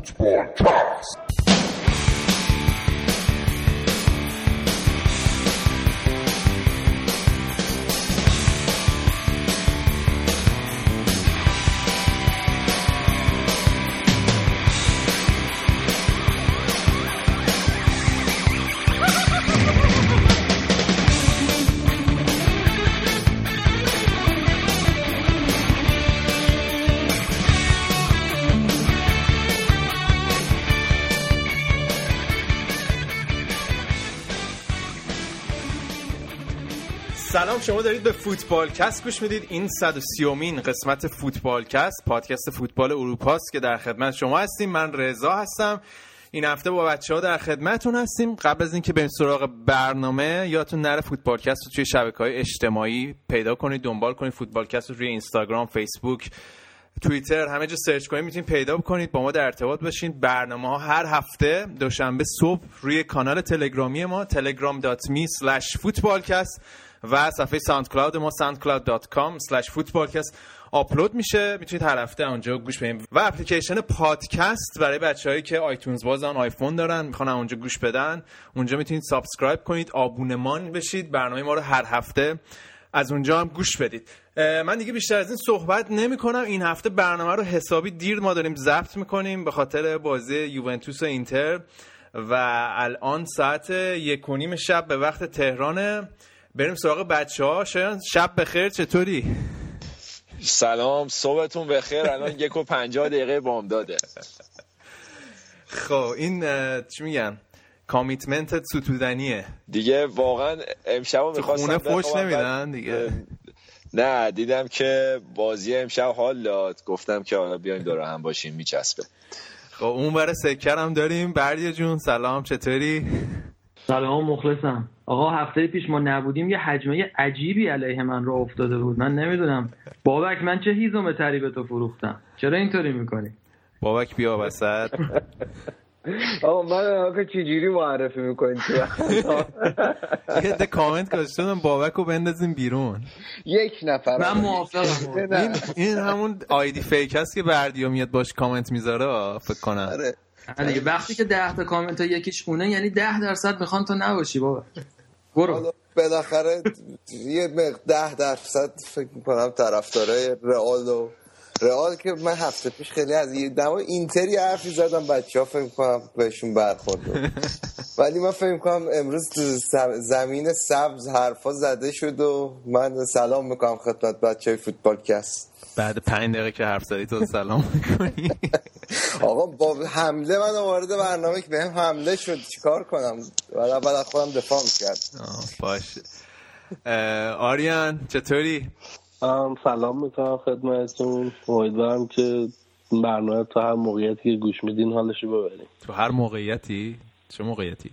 Roots Podcast. سلام شما دارید به فوتبال کست گوش می‌دید. این 130 امین قسمت فوتبال کست پادکست فوتبال اروپاست که در خدمت شما هستیم. من رضا هستم. این هفته با بچه ها در خدمتتون هستیم. قبل از اینکه بریم سراغ برنامه یادتون نره فوتبالکست رو توی شبکه های اجتماعی پیدا کنید دنبال کنید. فوتبالکست رو روی اینستاگرام فیسبوک توییتر همه جا سرچ کنید می‌تونید پیدا کنید با ما در ارتباط باشین. برنامه ها هر هفته دوشنبه صبح روی کانال تلگرامی ما telegram.me slash footballcast. و صفحه SoundCloud ما soundcloud.com footballcast آپلود میشه. می‌تونید هر هفته اونجا گوش بدین. و اپلیکیشن پادکست برای بچههایی که آیتونز بازن آیفون دارن می‌خوان اونجا گوش بدن اونجا می‌تونید subscribe کنید آبونمان بشید. برنامه ما رو هر هفته از اونجا هم گوش بدید. من دیگه بیشتر از این صحبت نمی کنم این هفته برنامه رو حسابی دیر ما داریم ضبط می‌کنیم به خاطر بازی یوونتوس و اینتر. و الان ساعت یک و نیم شب به وقت تهرانه. بریم سراغ بچه ها شاید شب بخیر چطوری؟ سلام صبحتون بخیر. الان یک و پنجاه دقیقه بام داده. خب این چی میگن؟ کامیتمنت ستودنیه. دیگه واقعا امشب می‌خواستم خونه فوش نمیدن دیگه؟ نه دیدم که بازی امشب حال داد. گفتم که حالا بیایم دور هم باشیم میچسبه. خب اون برای سکر هم داریم. بردیا جون سلام چطوری؟ سلام مخلصم. آقا هفته پیش ما نبودیم یه حجمه عجیبی علیه من رو افتاده بود. من نمی‌دونم. بابک من چه هیزم تری به تو فروختم؟ چرا اینطوری می‌کنی؟ بابک بیا وسط. آقا من آقا چجوری معرفی می‌کنین تو یه ده کامنت گذاشتم بابک رو بندازیم بیرون. یک نفر. من موافقم. این, همون آیدی فیک هست که بردیا میاد باش کامنت می‌ذاره فکر کنم. آره. دیگه وقتی که ده تا کامنت ها یکیش خونه یعنی ده درصد می‌خوان تو نباشی بابا. برو. بالاخره یه مق ده درصد فکر می‌کنم طرفدارای رئال و رئال که من هفته پیش خیلی از یه دما اینتری حرفی زدم بچه ها فکر کنم بهشون برخورد ولی من فکر کنم امروز تو زمین سبز حرفا زده شد و من سلام می‌کنم خدمت بچه های فوتبال کست بعد پنج دقیقه که حرف زدی تو سلام می‌کنی. آقا با حمله من وارد برنامه که بهم حمله شد چیکار کنم؟ بعد اول از خودم دفاع می‌کرد باشه. آریان چطوری؟ سلام می‌کنم خدمتتون. امیدوارم که برنامه تو هر موقعیتی که گوش میدین حالشو ببریم. تو هر موقعیتی؟ چه موقعیتی؟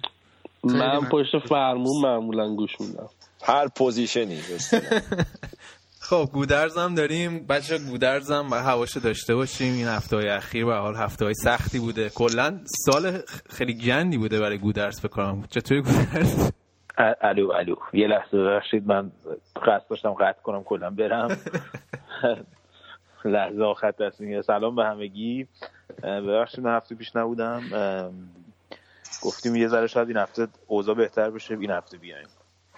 من پشت فرمون معمولا گوش میدم. هر position ی خب گودرز هم داریم. بچه گودرز هم باید هواشو داشته باشیم. این هفته های اخیر و حال هفته های سختی بوده. کلا سال خیلی گندی بوده برای گودرز بکنم چطوری گودرز؟ الو الو. یه لحظه ببخشید من قصد داشتم قطع کنم کلا برم. لحظه آخر تصمیم سلام به همگی. ببخشید من هفته پیش نبودم. گفتیم یه ذره شاید این هفته اوضاع بهتر بشه. این هفته بیایم.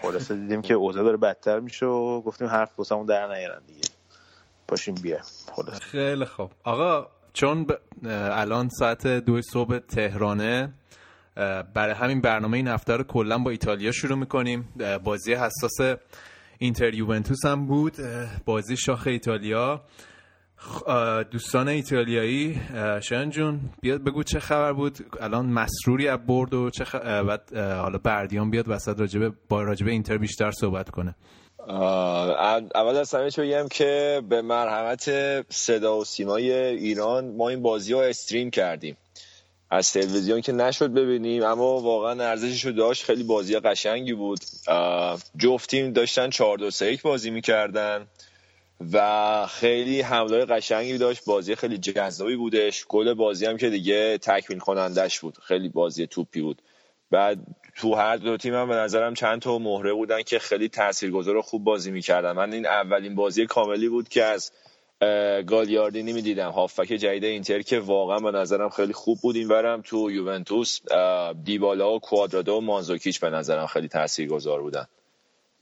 خلاصه دیدیم که اوضاع داره بدتر میشه و گفتیم حرف واسمون در نیارن دیگه. پاشیم بیا خلاصه. خیلی خوب. آقا چون ب... الان ساعت دو صبح تهرانه برای همین برنامه این هفته رو کلا با ایتالیا شروع می‌کنیم. بازی حساس اینتر یوونتوس هم بود. بازی شاخ ایتالیا. دوستان ایتالیایی شان جون بیاد بگو چه خبر بود؟ الان مسروری از برد و چه. بعد حالا بردیان بیاد وسط راجبه با راجبه اینتر بیشتر صحبت کنه. اول از همه چه بگم که به مرحمت صدا و سیمای ایران ما این بازی رو استریم کردیم. از تلویزیون که نشد ببینیم اما واقعا ارزشش رو داشت. خیلی بازی قشنگی بود. جفت تیم داشتن 4 2 3 1 بازی می‌کردن. و خیلی حمله قشنگی داشت. بازی خیلی جذابی بودش. گل بازی هم که دیگه تکمیل کنندش بود. خیلی بازی توپی بود. بعد تو هر دو تیم هم به نظرم چند تا مهره بودن که خیلی تاثیرگذار و خوب بازی می‌کردن. من این اولین بازی کاملی بود که از گالیاردینی می‌دیدم. هافک جدید اینتر که واقعا به نظرم خیلی خوب بود. اینورم تو یوونتوس دیبالا و کوادرادو و مانزوکیچ به نظرم خیلی تاثیرگذار بودن.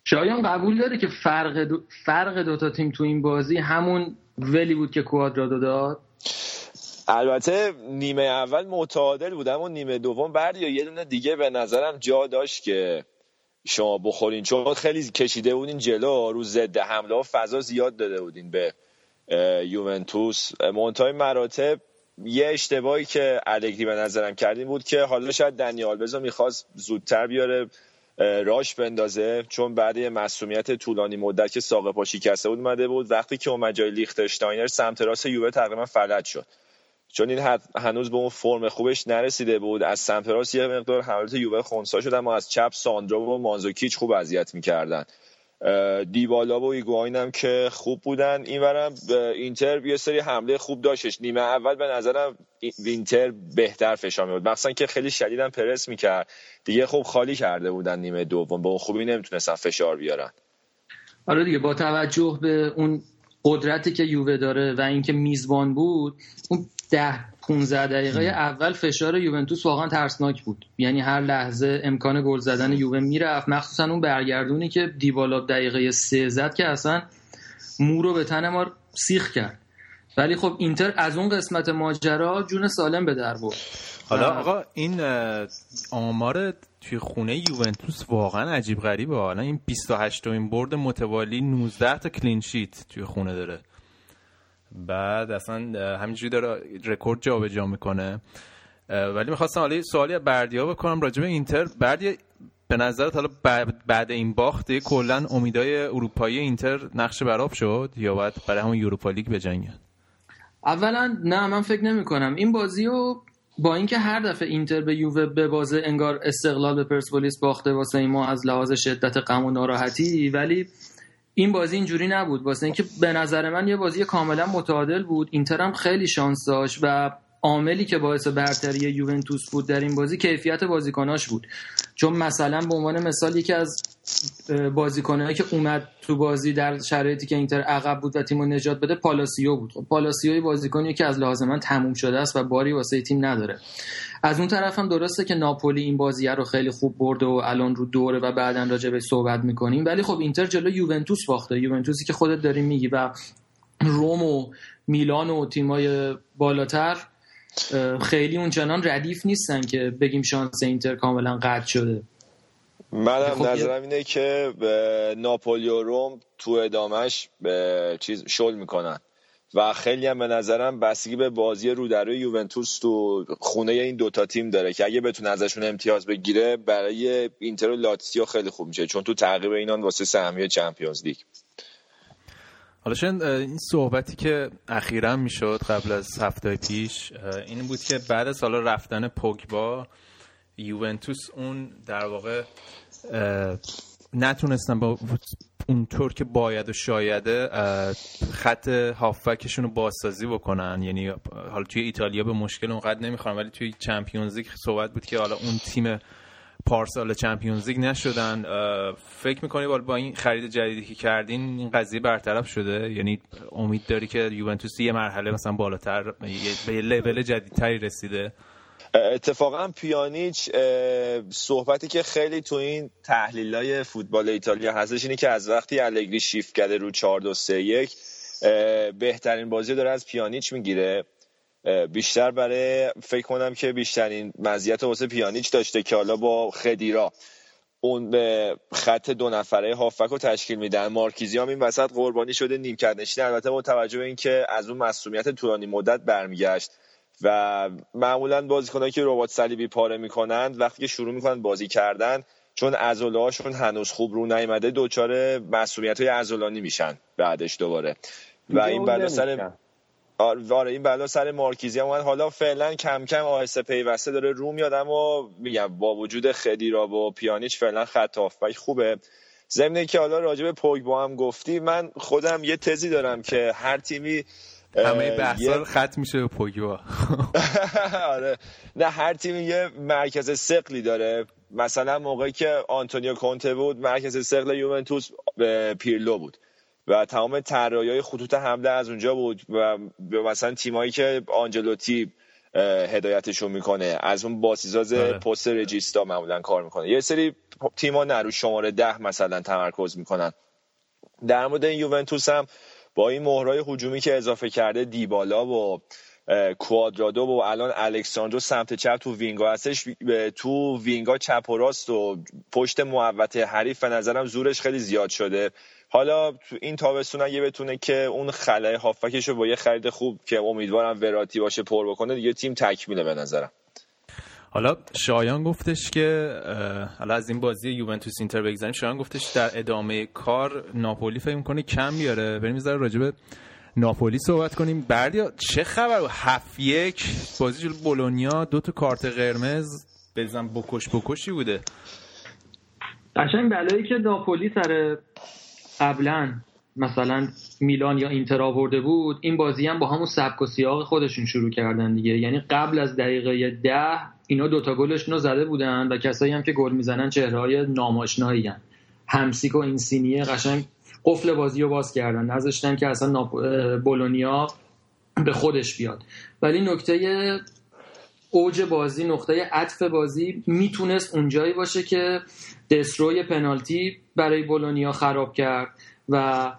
شایان قبول داره که فرق دو, فرق دو تا تیم تو این بازی همون ولی بود که کوادرادو داد البته نیمه اول متعادل بود اما نیمه دوم بعد یا یه دونه دیگه به نظرم جا داشت که شما بخورین. چون خیلی کشیده بودین جلو رو ضد حمله و فضا زیاد داده بودین به یوونتوس. منتهای مراتب یه اشتباهی که الگری به نظرم کردیم بود که حالا شاید دنی آلبزو می‌خواست زودتر بیاره. راش بندازه. چون بعد یه مصدومیت طولانی مدت که ساق پا شکسته بود اومده بود. وقتی که اومد جای لیختشتاینر سمت راست یووه تقریبا فلج شد. چون این هنوز به اون فرم خوبش نرسیده بود. از سمت راست یه مقدار حملات یووه خونسا شد اما از چپ ساندرو و مانزوکیچ خوب اذیت می‌کردن. دیبالا و ایگواین هم که خوب بودن. اینورم اینتر یه سری حمله خوب داشتش. نیمه اول به نظرم اینتر بهتر فشار میبود مخصوصا که خیلی شدیدم پرس می‌کرد. دیگه خوب خالی کرده بودن نیمه دوم. با اون خوبی نمی‌تونستن فشار بیارن. آره دیگه با توجه به اون قدرتی که یووه داره و اینکه میزبان بود اون ده 15 دقیقه اول فشار یوونتوس واقعا ترسناک بود. یعنی هر لحظه امکان گل زدن یووه می‌رفت. مخصوصا اون برگردونی که دیبالا دقیقه سه زد که اصلا مو رو به تن ما سیخ کرد. ولی خب اینتر از اون قسمت ماجرا جون سالم به در برد. حالا آقا این آمار توی خونه یوونتوس واقعا عجیب غریبه. حالا این 28 این برد متوالی 19 تا clean sheet توی خونه داره. بعد اصلا همینجوری داره رکورد جابجا می‌کنه. ولی می‌خواستم حالا سوالی بردیا بکنم راجع به اینتر. بردیا به نظرت حالا بعد این باخت کلا امیدای اروپایی اینتر نقش بر آب شد یا باید برای همون یوروپا لیگ بجنگن اولا نه من فکر نمی کنم این بازی رو با اینکه هر دفعه اینتر به یووه به بازه انگار استقلال به پرسپولیس باخته واسه ما از لحاظ شدت غم و ناراحتی ولی این بازی اینجوری نبود. واسه اینکه به نظر من یه بازی کاملا متعادل بود. اینتر هم خیلی شانس داشت و عاملی که باعث برتری یوونتوس بود در این بازی کیفیت بازیکناش بود. چون مثلا به عنوان مثال یکی از بازیکنایی که اومد تو بازی در شرایطی که اینتر عقب بود و تیمو نجات بده پالاسیو بود. خب پالاسیو بازیکنی که از لحاظ من تموم شده است و باری واسه تیم نداره. از اون طرف هم درسته که ناپولی این بازی رو خیلی خوب برده و الان رو دوره و بعدا راجع به صحبت می‌کنیم. ولی خب اینتر جلو یوونتوس باخته. یوونتوسی که خودت داری میگی و روم و میلان و تیمای بالاتر خیلی اونچنان ردیف نیستن که بگیم شانس اینتر کاملا قطع شده. منم خب نظرم اینه که ناپولی و روم تو ادامش به چیز شل می‌کنن. و خیلی هم به نظرم بستگی به بازی رو در یوونتوس تو خونه این دوتا تیم داره که اگه بتونه ازشون امتیاز بگیره برای اینتر و لاتسیو خیلی خوب میشه چون تو تعقیب اینان واسه سهمیه چمپیونز لیگ. حالا این صحبتی که اخیرا می‌شد قبل از هفته پیش این بود که بعد از حالا رفتن پوگبا یوونتوس اون در واقع نتونستن با اونطور که باید و شایده خط هافکشون رو بازسازی بکنن. یعنی حالا توی ایتالیا به مشکل اونقدر نمی‌خوام ولی توی چمپیونز لیگ صحبت بود که حالا اون تیم پارسال چمپیونز لیگ نشدن. فکر می‌کنی با این خرید جدیدی که کردین این قضیه برطرف شده؟ یعنی امید داری که یوونتوس یه مرحله مثلا بالاتر به یه لول جدیدتری رسیده؟ اتفاقا پیانیچ صحبتی که خیلی تو این تحلیل های فوتبال ایتالیا هستش اینه که از وقتی الگری شیفت کرده رو 4 2 3 1 بهترین بازی داره از پیانیچ می‌گیره. بیشتر برای فکر کنم که بیشترین مزیت واسه پیانیچ داشته که حالا با خدیرا. اون به خط دو نفره هافک رو تشکیل میدن مارکیزی هم این وسط قربانی شده نیمکت نشین البته با توجه به اینکه از اون مسئولیت طولانی مدت برمیگشت. و معمولا بازیکنایی که ربات صلیبی پاره می‌کنند وقتی که شروع می‌کنن بازی کردن چون عضله هاشون هنوز خوب رو نیامده دچار مسئولیت های عضلانی میشن بعدش دوباره. و این بلا سر آره این بلا سر مارکیزی هم حالا فعلا کم کم آهسته پیوسته داره رو میاد اما میگم با وجود خدیرا و پیانیچ فعلا خط هافبک خوبه. ضمن که حالا راجع به پوگبا هم گفتی من خودم یه تزی دارم که هر تیمی همه بحثا ختم میشه به پوگبا. آره. نه هر تیم یه مرکز سقلی داره. مثلا موقعی که آنتونیو کونته بود مرکز سقل یوونتوس به پیرلو بود. و تمام طراحی خطوط حمله از اونجا بود و مثلا تیمایی که آنجلوتی هدایتشون می‌کنه. از اون باسیزاز آره. پست رجیستا معمولا کار می‌کنه. یه سری تیما نه رو شماره ده مثلا تمرکز می‌کنن. در مورد این یوونتوس هم با این مهرای هجومی که اضافه کرده دیبالا و کوادرادو و الان الکساندرو سمت چپ تو وینگا هستش. تو وینگا چپ و راست و پشت محوط حریف به نظرم زورش خیلی زیاد شده. حالا تو این تابستون اگه بتونه که اون خلای هافکش رو با یه خرید خوب که امیدوارم وراتی باشه پر بکنه دیگه تیم تکمیله به نظرم. حالا شایان گفتش که حالا از این بازی یوونتوس اینتر بگذاریم. شایان گفتش در ادامه کار ناپولی فکر می‌کنه کم بیاره؟ بریم می‌ذاره راجبه ناپولی صحبت کنیم. بردیا چه خبر؟ هفت یک بازی جلو بولونیا دو تا کارت قرمز. بزن بکش بکشی بوده. قشنگ بلایی که ناپولی سر قبلا مثلا میلان یا اینتر آورده بود این بازی هم با همون سبک و سیاق خودشون شروع کردن دیگه. یعنی قبل از دقیقه ده اینا دوتا گلشون رو زده بودن و کسایی هم که گل می‌زنن چهره های ناماشنایی هن. همسیک و اینسینیه قشنگ قفل بازی رو باز کردن. نذاشتن که اصلا ناپ... بولونیا به خودش بیاد. ولی نکته اوج بازی نقطه عطف بازی می‌تونست اونجایی باشه که دستروی پنالتی برای بولونیا خراب کرد و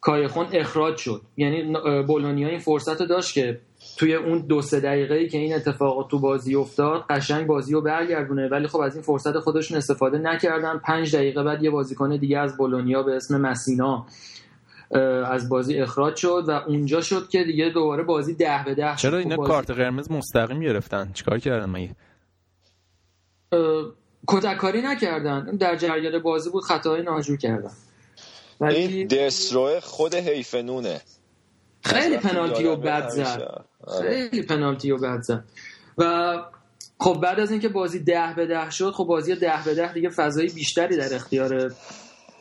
کایخون اخراج شد. یعنی بولونیا این فرصت داشت که توی اون دو سه دقیقه ای که این اتفاقات تو بازی افتاد قشنگ بازی رو برگردونه. ولی خب از این فرصت خودشون استفاده نکردن. پنج دقیقه بعد یه بازیکن دیگه از بولونیا به اسم مسینا از بازی اخراج شد و اونجا شد که دیگه دوباره بازی ده به ده چرا اینا بازی... کارت قرمز مستقیم گرفتن؟ چیکار کردن مگه؟ کتککاری نکردن. در جریان بازی بود خطای ناجور کردن. این دستروه خود حیفنونه خیلی پنالتی و بد زد. خیلی پنالتی و بد زد. و خب بعد از اینکه بازی ده به ده شد خب بازی ده به ده دیگه فضای بیشتری در اختیار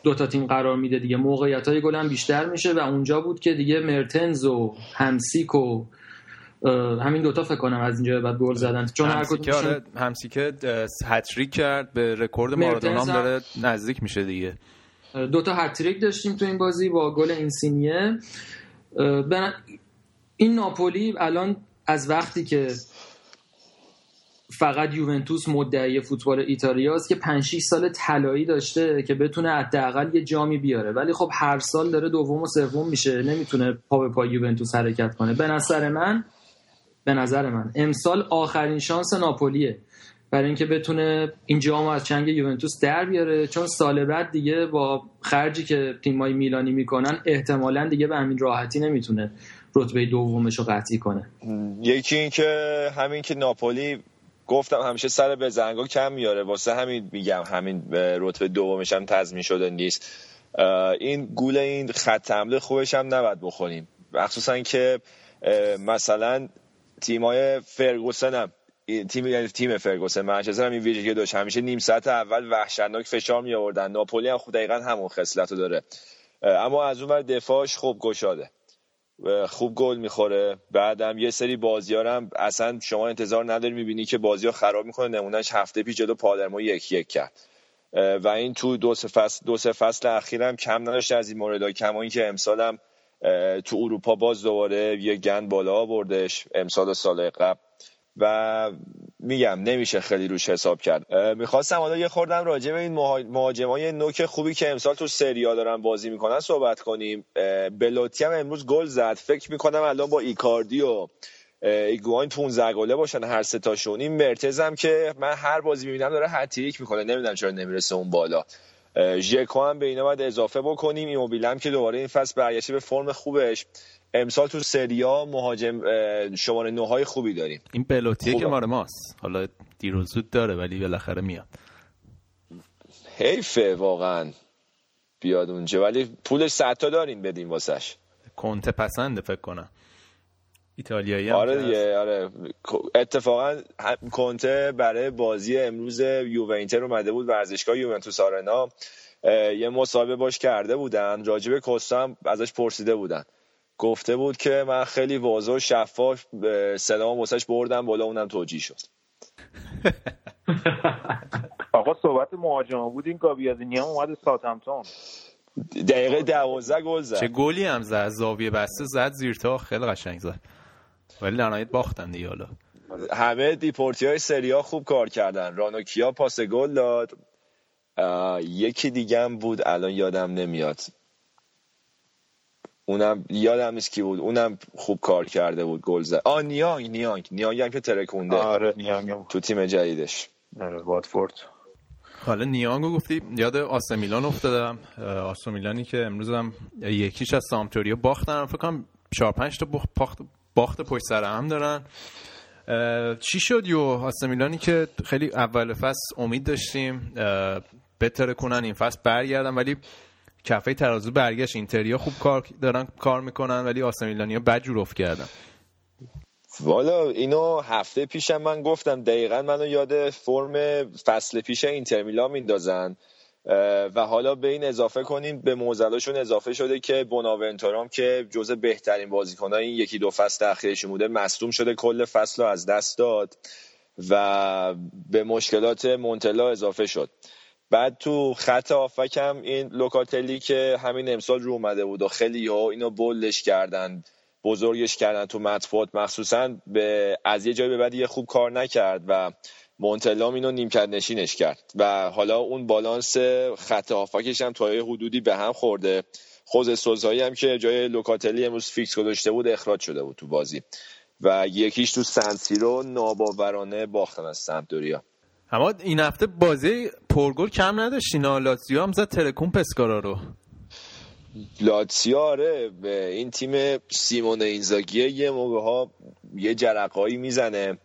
دوتا تیم قرار میده دیگه. موقعیت های گل هم بیشتر میشه و اونجا بود که دیگه مرتنز و همسیک و همین دوتا فکر کنم از اینجا بعد گل زدن. چون هر آره همسیکه هتریک کرد به رکورد مارادونا داره نزدیک میشه دیگه. دوتا هتریک داشتیم تو این بازی با گل اینسینیه. این ناپولی الان از وقتی که فقط یوونتوس مدعی فوتبال ایتالیاست که 5 6 سال طلایی داشته که بتونه حداقل یه جامی بیاره. ولی خب هر سال داره دوم و سوم میشه. نمی‌تونه پا به پای یوونتوس حرکت کنه. به نظر من به نظر من امسال آخرین شانس ناپولیه. برای اینکه بتونه این جام از چنگ یوونتوس در بیاره. چون سال بعد دیگه با خرجی که تیمای میلانی می‌کنن احتمالا دیگه به همین راحتی نمی‌تونه رتبه دومش رو قطعی کنه. یکی این که همین که ناپولی گفتم همیشه سر به زنگا کم میاره. واسه همین میگم همین رتبه دومش هم تضمین شده نیست. این گول این خط حمله خوبش هم نباید بخوریم. مخصوصا که مثلا تیمای فرگوسن هم تیم یعنی تیم فرگوسن منچستر هم این ویژگی داشت. همیشه نیم ساعت اول وحشتناک فشار می آوردن ناپولی هم خود دقیقا همون خصلت رو داره. اما از اون ور دفاعش خوب گشاده. خوب گل می‌خوره. بعدم یه سری بازیارم اصلا شما انتظار نداری می‌بینی که بازی ها خراب می‌کنه. نمونهش هفته پیش جلو پادرمو یک یک کرد. و این تو دو سه فصل دو سه فصل اخیرم کم نداشته از این مورد کما اینکه امسالم تو اروپا باز دوباره یه گند بالا آوردش امسال سال قبل. و میگم نمیشه خیلی روش حساب کرد. می‌خواستم حالا یه خوردم راجع به این مهاجمای نوک خوبی که امسال تو سریا دارن بازی می‌کنن صحبت کنیم. بلوتی هم امروز گل زد. فکر می‌کنم الان با ایکاردی و ایگواین 15 گله باشن هر سه تاشون. این مرتز هم که من هر بازی می‌بینم داره هتریک می‌کنه. نمی‌دونم چرا نمی‌رسه اون بالا. ژکو هم به اینا باید اضافه بکنیم. ایموبیلم که دوباره این فصل برگشته به فرم خوبش. امسال تو سریا مهاجم شماره نوهای خوبی داریم. این بلوتیه که مال ماست. حالا دیر و زود داره ولی بالاخره میاد. حیفه واقعا بیاد اونجا. ولی پولش صد تا داریم بدیم واسش. کنته پسنده فکر کنم. ایتالیایی هم آره دیگه آره. اتفاقا کنته برای بازی امروز یوونتوس اومده بود ورزشگاه یوونتوس آرنا. یه مصاحبه باش کرده بودن. راجب کوستا هم ازش پرسیده بودن. گفته بود که من خیلی واضح و شفاف سلام واسش بردم بالا اونم توجیه شد. آقا صحبت مهاجما بود این گابیادینی هم اومد ساتمتون دقیقه دوازده گل چه زد گلی هم زد. زاویه بسته زد زیر تا خیلی قشنگ زد. ولی در نهایت باختن دیگه حالا. همه دیپورتی های سریا خوب کار کردن. رانوکیا پاس گل داد. یکی دیگه هم بود الان یادم نمیاد. اونم یادم نیست کی بود. اونم خوب کار کرده بود گل زد. آ نیانگ نیانگ. نیانگ هم که ترکونده. آره نیانگ تو تیم جدیدش. آره واتفورد. حالا نیانگو گفتی یاد آسه میلان افتادم. آسه میلانی که امروز هم یکیش از سامتوریا باختن فکر کنم چهار پنج تا باخت, باخت, پشت سر هم دارن. چی شد یو؟ آسه میلانی که خیلی اول فصل امید داشتیم. بتره کنن این فصل برگردن. ولی کفه ترازو برگشت اینتریا. خوب کار دارن کار می‌کنن ولی آسه میلانیا بد جور افت کردن. والا اینو هفته پیشم من گفتم. دقیقا منو یاد فرم فصل پیش اینتر میلان میندازن. و حالا به این اضافه کنیم به موزلاشون اضافه شده که بوناونتورام که جزء بهترین بازیکنهای این یکی دو فصل اخیرشون بوده مصدوم شده کل فصل رو از دست داد و به مشکلات مونتلا اضافه شد. بعد تو خط هافبک هم این لوکاتلی که همین امسال رو اومده بود و خیلی ها اینو bold ش کردن بزرگش کردن تو مطبوعات مخصوصا به از یه جایی به بعد یه خوب کار نکرد و مونتلام اینو نیمکت نشینش کرد. و حالا اون بالانس خط هافبکش هم تا حدودی به هم خورده. خوزه سوسایی هم که جای لوکاتلی امروز فیکس گذاشته بود اخراج شده بود تو بازی. و یکیش تو سنسیرو ناباورانه باختن از سمپدوریا. اما این هفته بازی پرگل کم نداشتین. لاتزیو هم زد ترکون پسکارا رو. لاتسیو آره این تیم سیمون اینزاگیه یه موقع ها یه جرقایی می‌زنه.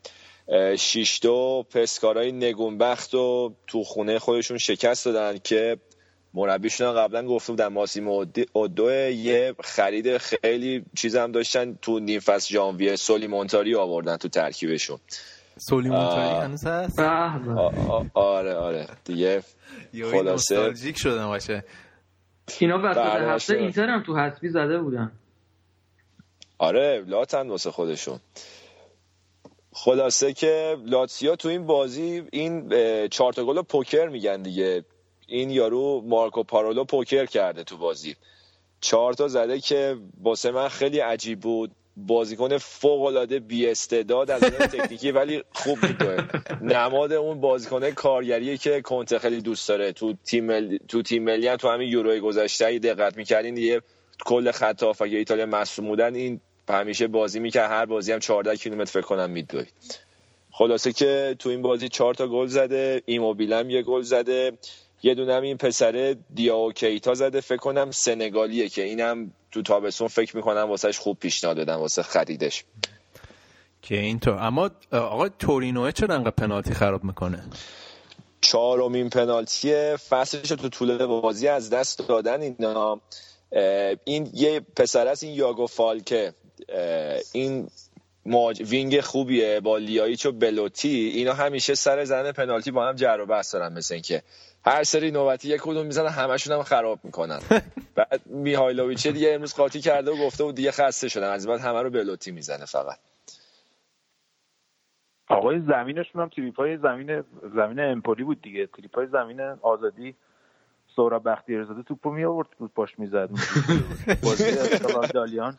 شیشتو پسکارای نگونبخت و تو خونه خودشون شکست دادن که مربیشون قبلا گفته بودن ماسیمو اودی- اودو یه خرید خیلی چیز هم داشتن تو نیم فصل ژانویه. سولی مونتاری آوردن تو ترکیبشون. سولی مونتاری آه. هنوز هست؟ آره آره. دیگه خلاصه. نوستالژیک شدن باشه. اینا وسط برداشت هفته. اینتر هم تو حسبی زده بودن. آره لاتن واسه خودشون. خلاصه که لاتسیا تو این بازی این چهار تا گل پوکر میگن دیگه. این یارو مارکو پارولو پوکر کرده تو بازی. چهار تا زده که واسه من خیلی عجیب بود. بازیکن فوق العاده بی استعداد از تکنیکی ولی خوب بود نماد اون بازیکن کارگریه که کنته خیلی دوست داره. تو تیم ملی تو تیم ملی تو همین یوروی گذشته دقت می‌کردین یه کل خط هافک ایتالیا مصدوم بودن این همیشه بازی می‌کرد. هر بازی هم 14 کیلومتر فکر کنم میدوید. خلاصه که تو این بازی چهار تا گل زده ایموبیلم یه گل زده. یه دونه هم این پسره دیاو کیتا زده فکر کنم سنگالیه که اینم تو تابستون فکر می‌کنم واسهش خوب پیشنهاد دادن واسه خریدش. که اینطور اما آقا تورینوه چرا انقدر پنالتی خراب می‌کنه؟ چهارمین پنالتی فصلش تو طول بازی از دست دادن اینا. این یه پسر است این یاگو فالکه. این ماج... wing خوبیه با لیایچ و بلوتی. اینا همیشه سر زدن پنالتی با هم جر و بحث دارن مثل اینکه هر سری نوبتی یک کدوم می‌زنن همشون هم خراب می‌کنن. بعد میهایلوویچ دیگه امروز قاطی کرده و گفته بود دیگه خسته شدم از این بعد همه رو بلوتی می‌زنه فقط. آقای زمینشون هم تریپ های زمین زمین امپولی بود دیگه. تریپ های زمین آزادی سهراب بختیارزاده توپو می آورد بود پاش می‌زد. بازی دالیان.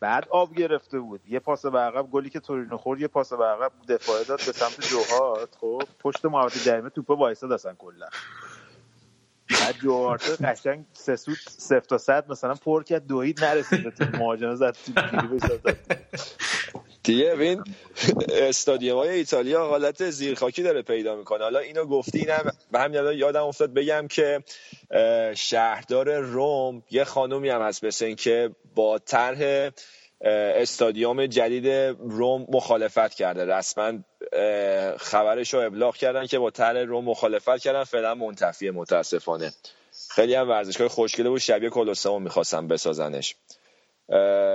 بعد آب گرفته بود. یه پاس به عقب گلی که تورینو خورد یه پاس به عقب دفاعه داد به سمت جوهات. خب پشت محوطه جریمه توپو وایساد اصلا کلا. بعد جوهارت قشنگ سه سود صفر تا صد مثلا پر کرد دوید نرسید به مهاجمه زد دیگه ببین استادیوم های ایتالیا حالت زیرخاکی داره پیدا می‌کنه. حالا اینو گفتی اینم به همین یادم افتاد بگم که شهردار روم یه خانومی هم هست مثل این که با طرح استادیوم جدید روم مخالفت کرده. رسما خبرش رو ابلاغ کردن که با طرح روم مخالفت کردن فعلا منتفیه متاسفانه. خیلی هم ورزشگاه خوشگله بود شبیه کلوسئوم می‌خواستن بسازنش.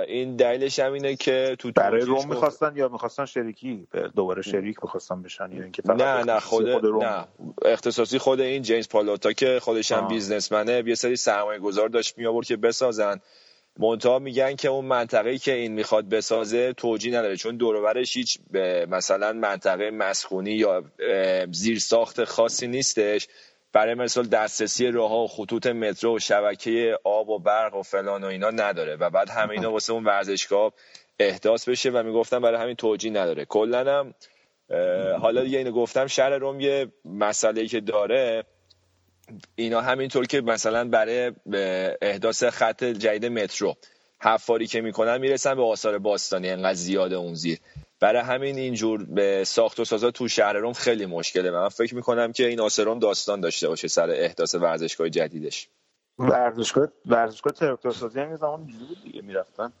این دلیلش هم اینه که تو برای روم می‌خواستن یا می‌خواستن شریکی؟ دوباره شریک می‌خواستن بشن یا اینکه فقط نه نه خود, روم؟ نه. اختصاصی خود این جیمز پالوتا که خودش هم. بیزنسمنه یه سری سرمایه گذار داشت می آورد که بسازن. منتها میگن که اون منطقه‌ای که این می‌خواد بسازه توجیه نداره چون دور و برش هیچ مثلا منطقه مسکونی یا زیرساخت خاصی نیستش. برای مثال دسترسی راه و خطوط مترو و شبکه آب و برق و فلان و اینا نداره و بعد همه اینا واسه اون ورزشگاه احداث بشه و می‌گفتم برای همین توجیه نداره. کلا هم حالا دیگه اینو گفتم شهر روم یه مسئله که داره اینا همینطور که مثلا برای احداث خط جدید مترو حفاری که می‌کنن می‌رسن به آثار باستانی انقدر زیاده اون زیر. برای همین اینجور به ساخت و سازا تو شهر روم خیلی مشکله. من فکر می‌کنم که این آسرون داستان داشته باشه سر احداث ورزشگاه جدیدش. ورزشگاه ورزشگاه تراکتور سازی هم زمان بود دیگه می‌رفتن.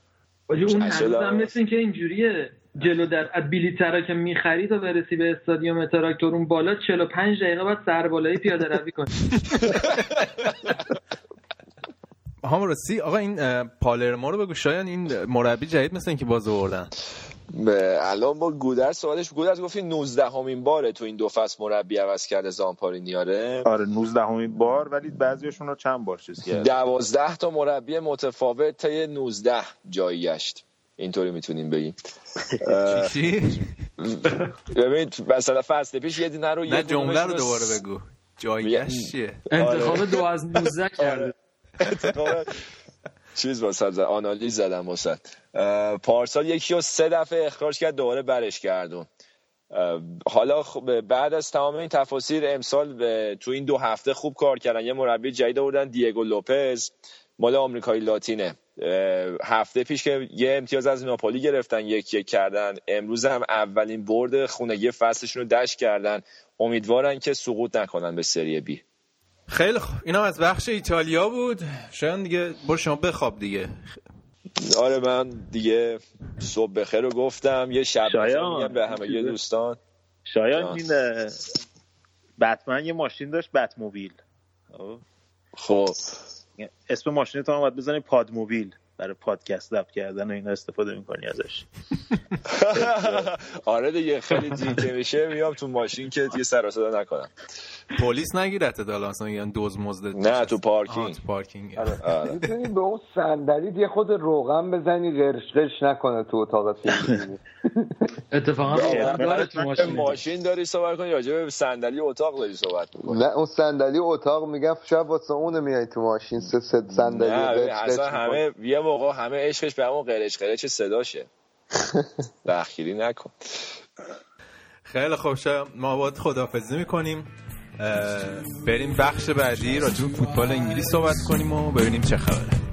اون هم مثل که اینجوریه. جلو در بیلیترا که می‌خری تا برسی به استادیوم تراکتور اون بالا 45 دقیقه بعد سر بالایی پیاده روی کنی. هم راستی آقا این پالرمو رو بگو. شاید این مربی جدید مثل اینکه باز آوردن. الان با گودر سوالش گودر گفتی 19 همین باره تو این دو فصل مربی عوض کرده زامپاری نیاره آره 19 همین بار ولی بعضیشون رو چند بار چیز کرد 12 تا مربی متفاوت تا 19 جایی گشت. اینطوری می‌تونیم بگیم. چی؟ ببین مثلا فصل پیش یه دینه رو نه جمله رو دوباره بگو. جایی گشت چیه؟ انتخاب دو از 19 کرده. چیز واسه زد آنالیز زدم واسه پارسال یکی رو سه دفعه اخراج کرد دوباره برش گردون حالا بعد از تمام این تفاصیل امسال تو این دو هفته خوب کار کردن. یه مربی جدید آوردن دیگو لوپز مال آمریکایی لاتینه. هفته پیش که یه امتیاز از ناپولی گرفتن یک یک کردن. امروز هم اولین برد خونگی فصلشون رو دشت کردن. امیدوارن که سقوط نکنن به سری بی. خیلی خوب اینا از بخش ایتالیا بود. شاید دیگه برو شما بخواب دیگه. آره من دیگه صبح بخیر رو گفتم. یه شب میگم به همه یه دوستان. شاید این بتمن یه ماشین داشت بت موبیل خب. اسم ماشین تو هم باید بزنی پاد موبیل برای پادکست ضبط کردن و اینا استفاده می‌کنی ازش. آره دیگه خیلی دیر که میشه. میام تو ماشین که دیگه سر صدا نکنم. پلیس نگیرت حالا مثلا میگن دوز مزد. نه تو پارکینگ. تو پارکینگ. آره. می‌تونی به اون صندلی یه خود روغن بزنی قرش قرش نکنه تو اتاق اتفاقا ماشین. داری صحبت کنی راجع به صندلی اتاق داری صحبت نه اون صندلی اتاق میگم شاید واسه اون میای تو ماشین سه سه صندلی اصلا همه یه موقع همه عشقش به همون قرش قرش صداشه. بخیری نکن. خیلی خوب ما باید خدافزی می‌کنیم. بریم بخش بعدی راجع به فوتبال انگلیس صحبت کنیم و ببینیم چه خبره.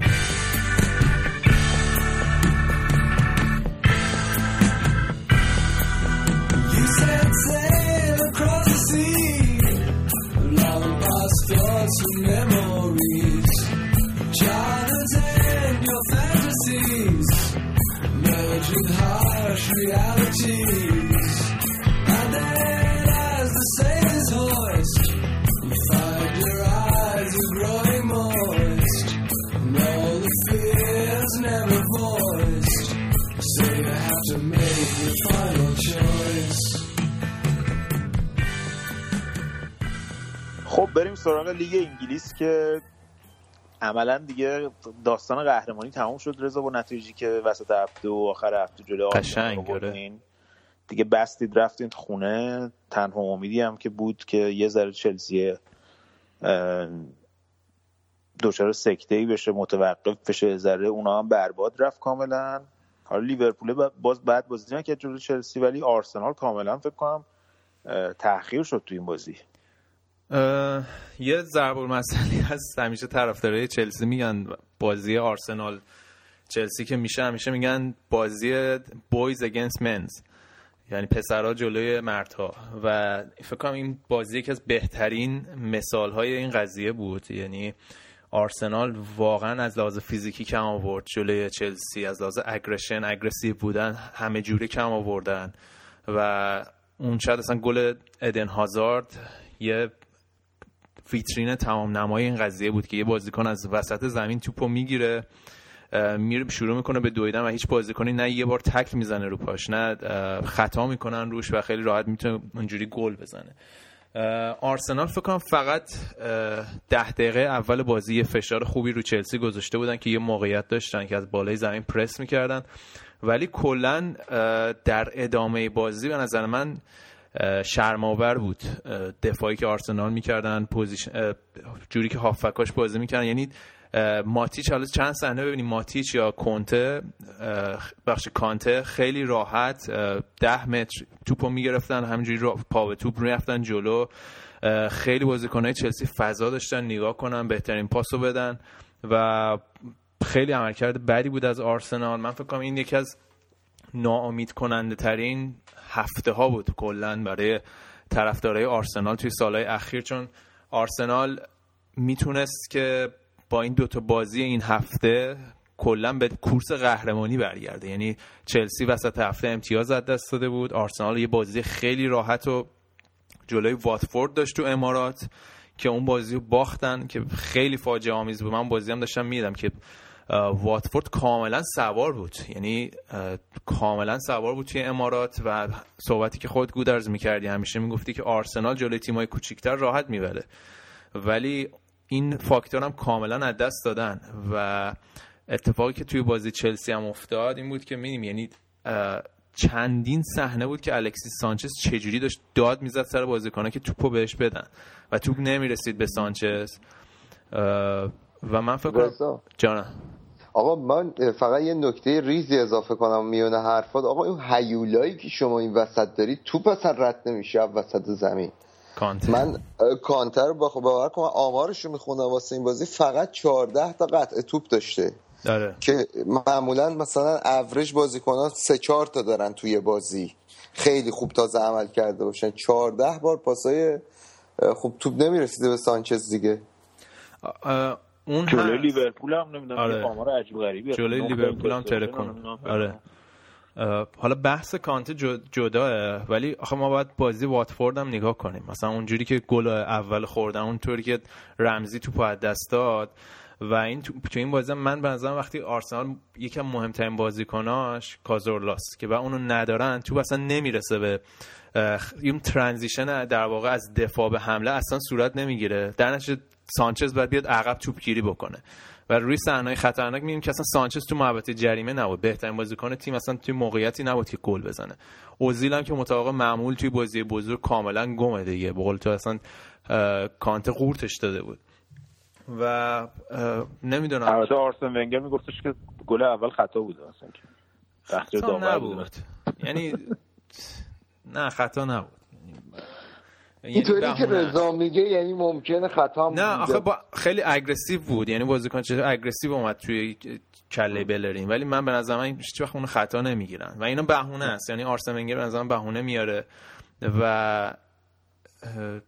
خب بریم سراغ لیگ انگلیس که عملا دیگه داستان قهرمانی تمام شد رضا با نتیجی که وسط هفته و آخر هفته جلو قشنگ دیگه بستید رفتین خونه. تنها امیدی هم که بود که یه ذره چلسی دچار سکته ای بشه متوقف بشه ذره اونا هم برباد رفت کاملا. حالا لیورپول باز بعد بازی نکرد جلو چلسی ولی آرسنال کاملا فکر کنم تاخیر شد تو این بازی. یه ضرب مسئله هست همیشه طرفدارای چلسی میگن. بازی آرسنال چلسی که میشه همیشه میگن بازی بویز اگینست منز یعنی پسرها جلوی مردها. و فکر کنم این بازی یکی از بهترین مثال های این قضیه بود. یعنی آرسنال واقعا از لحاظ فیزیکی کم آورد جلوی چلسی. از لحاظ اگرشن اگرسیو بودن همه جوره کم آوردن. و اون شاید اصلا گل ادن هازارد یه ویترین تمام نمای این قضیه بود که یه بازیکن از وسط زمین توپو می‌گیره میره شروع می‌کنه به دویدن و هیچ بازیکنی نه یه بار تک می‌زنه رو پاش نه خطا می‌کنن روش و خیلی راحت می‌تونه اونجوری گل بزنه. آرسنال فکر کنم فقط ده دقیقه اول بازی فشار خوبی رو چلسی گذاشته بودن که یه موقعیت داشتن که از بالای زمین پرس می‌کردن. ولی کلا در ادامه بازی به نظر من شرماور بود. دفاعی که آرسنال می‌کردن جوری که هافکاش بازی می‌کردن. یعنی ماتیچ حالا چند صحنه ببینیم. ماتیچ یا کنته بخش کانته خیلی راحت ده متر توپو می‌گرفتن. همینجوری پا به توپ می‌رفتن جلو. خیلی بازیکنهای چلسی فضا داشتن نگاه کنن بهترین پاسو بدن و خیلی عملکرد بدی بود از آرسنال. من فکر کنم این یکی از ناامید کننده ترین هفته ها بود کلا برای طرفدارای آرسنال توی سالهای اخیر چون آرسنال می‌تونست که با این دوتا بازی این هفته کلا به کورس قهرمانی برگرده. یعنی چلسی وسط هفته امتیاز از دست داده بود. آرسنال یه بازی خیلی راحت و جلوی واتفورد داشت تو امارات که اون بازی رو باختن که خیلی فاجعه آمیز بود. من بازی هم داشتم میدم که واتفورد کاملا سوار بود. یعنی کاملا سوار بود توی امارات و صحبتی که خود گودرز می‌کردی همیشه می‌گفتی که آرسنال جلوی تیمای کوچیکتر راحت می‌بره. ولی این فاکتور هم کاملا از دست دادن و اتفاقی که توی بازی چلسی هم افتاد این بود که میدیم یعنی چندین صحنه بود که الکسیس سانچز چجوری داشت داد می‌زد سر بازیکنه که توپو بهش بدن و توپ نمی‌رسید به سانچز. و من فکر کنم جانم. آقا من فقط یه نکته ریزی اضافه کنم میونه حرفات. آقا این هیولایی که شما این وسط داری توپ اصلا رد نمیشه وسط زمین. کانتر. من کانتر رو باور کنم آمارش رو می‌خونم واسه این بازی. فقط 14 تا قطع توپ داشته. داره. که معمولا مثلا اوریج بازیکنان سه چهار تا دارن توی بازی. خیلی خوب تازه عمل کرده باشن. 14 بار پاسای خوب توپ نمی‌رسیده به سانچز دیگه. اون جلوی لیورپول هم نمی‌دونم آره. آمار عجیب غریبی جلوی لیورپول هم ترکون آره. حالا بحث کانت جداه ولی آخه ما باید بازی واتفورد هم نگاه کنیم. مثلا اونجوری که گل اول خوردن اونطوری که رمزی توپ از دست داد و این تو, این بازی من به نظرم وقتی آرسنال یکم مهمترین بازیکناش کازورلاس که و اونو ندارن تو اصلا نمی‌رسه به این ترانزیشن در واقع از دفاع به حمله اصلا صورت نمی‌گیره. در نتیجه سانچز باید بیاد عقب توپگیری بکنه. و روی صحنه خطرناک می‌بینیم که اصلا سانچز تو محوطه جریمه نبود. بهترین بازیکن تیم اصلا توی موقعیتی نبود که گل بزنه. اوزیل هم که مطابق معمول توی بازی بزرگ کاملا گمه دیگه. به قول تو اصلا کانت قورتش داده بود. و نمی‌دونم. البته آرسن ونگر میگفتش که گل اول خطا بود اصلا خطا نبود. یعنی نه خطا نبود. یعنی اینطوری که رضا میگه یعنی ممکنه خطا نه آخه با خیلی aggressive بود. یعنی بازیکن چه aggressive اومد توی کله بلرین. ولی من به نظر من هیچ وقت اون خطا نمی‌گیرن. و اینا بهونه است. یعنی آرسن ونگر به نظر بهونه میاره. و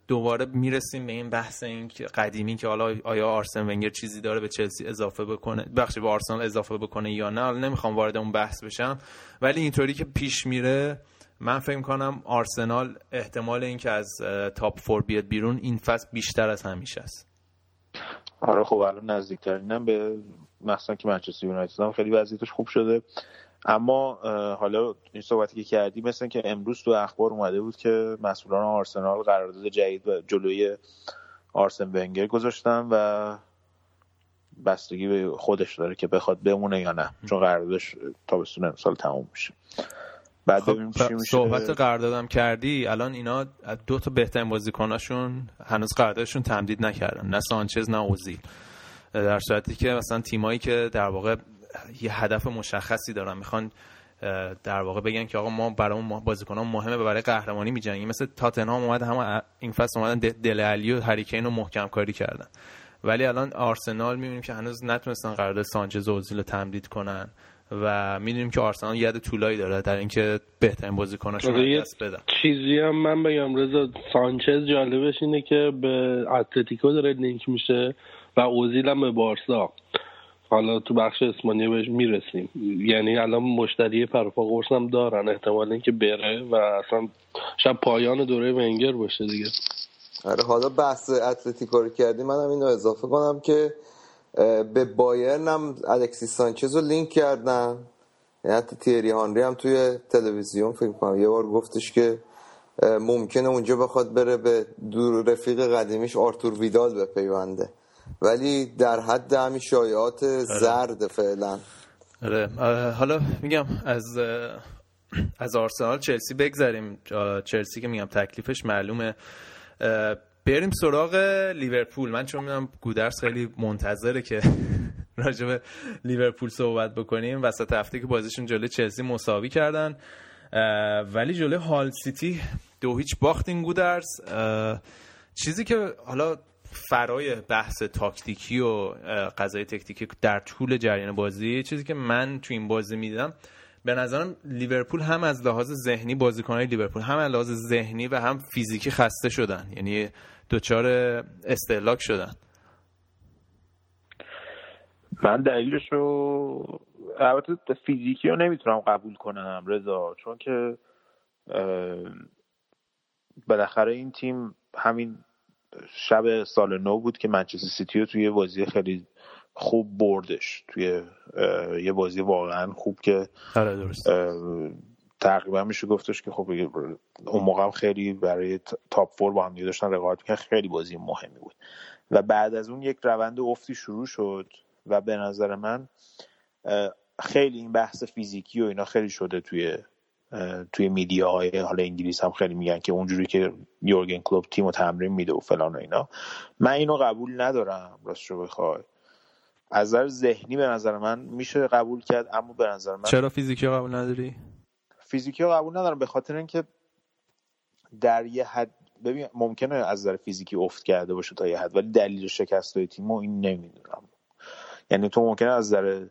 دوباره می‌رسیم به این بحث این که قدیمی که حالا آیا آرسن ونگر چیزی داره به چلسی اضافه بکنه؟ ببخشید به آرسنال اضافه بکنه یا نه؟ حالا نمی‌خوام وارد اون بحث بشم. ولی اینطوری که پیش میره من فکر کنم آرسنال احتمال اینکه از تاپ فور بیاد بیرون این فصل بیشتر از همیشه است. آره خب الان نزدیکترینم به مثلا که منچستر یونایتد هم خیلی وضعیتش خوب شده. اما حالا این صحبتی که کردی مثل که امروز تو اخبار اومده بود که مسئولان آرسنال قرارداد جدید و جلوی آرسن ونگر گذاشتن و بستگی به خودش داره که بخواد بمونه یا نه. چون قراردادش تابستون امسال تموم میشه. بعد خب صحبت قراردادم کردی الان اینا دو تا بهترین بازیکناشون هنوز قراردادشون تمدید نکردن نه سانچز نه اوزیل. در صورتی که مثلا تیمایی که در واقع یه هدف مشخصی دارن می‌خوان در واقع بگن که آقا ما برای اون بازیکنان مهمه برای قهرمانی میجنگیم. مثل تاتنهام اومد هم این فصل اومدن دل علی و هریکین رو محکم کاری کردن. ولی الان آرسنال می‌بینیم که هنوز نتونستن قرارداد سانچز و اوزیل رو تمدید کنن. و می‌دونیم که آرسنال ید طولایی داره. در اینکه بهترین بازیکناش رو دست بدن. چیزی هم من بگم رضا سانچز جالبش اینه که به اتلتیکو داره لینک میشه و اوزیل هم به بارسا. حالا تو بخش اسپانیا بهش می‌رسیم. یعنی الان مشتری پروپا قرص هم دارن. احتمال اینکه بره و اصلا شب پایان دوره ونگر باشه دیگه. آره حالا بحث اتلتیکو رو کردی منم اینو اضافه کنم که به بایرن هم الکسی سانچز رو لینک کردن. یعنی حتی تیری هانری هم توی تلویزیون فکر کنم یه بار گفتش که ممکنه اونجا بخواد بره به دور رفیق قدیمیش آرتور ویدال بپیونده. ولی در حد همین شایعات آره. زرد فعلا. آره. حالا میگم از از آرسنال چلسی بگذریم. چلسی که میگم تکلیفش معلومه. بریم سراغ لیورپول. من چون می‌دونم گودرس خیلی منتظره که راجع به لیورپول صحبت بکنیم. وسط هفته که بازیشون جلوی چلسی مساوی کردن ولی جلوی هال سیتی دو هیچ باختین گودرس. چیزی که حالا فرای بحث تاکتیکی و قضای تکتیکی در طول جریان بازی چیزی که من تو این بازی می‌دیدم به نظرم لیورپول هم از لحاظ ذهنی بازیکنهای لیورپول هم از لحاظ ذهنی و هم فیزیکی خسته شدن. یعنی دچار استهلاک شدن. من دلیلش رو البته فیزیکی رو نمی‌تونم قبول کنم رضا چون که بالاخره این تیم همین شب سال نو بود که منچستر سیتی رو توی بازی خیلی خوب بردش توی یه بازی واقعا خوب که آره، تقریبا میشه گفتش که خب اون موقع هم خیلی برای تاپ فور با هم داشتن رقابت می‌کرد خیلی بازی مهمی بود. و بعد از اون یک روند افتی شروع شد و به نظر من خیلی این بحث فیزیکی و اینا خیلی شده توی توی میدیاهای حالا انگلیس هم خیلی میگن که اونجوری که یورگن کلوب تیم و تمرین میده و فلان و اینا. من اینو قبول ندارم راست رو بخوای. از نظر ذهنی به نظر من میشه قبول کرد اما به نظر من چرا فیزیکی قبول نداری؟ فیزیکی رو قبول ندارم به خاطر اینکه در یه حد ببین ممکنه از نظر فیزیکی افت کرده باشه تا یه حد ولی دلیل شکست های تیم این نمی‌دونم. یعنی تو ممکنه از نظر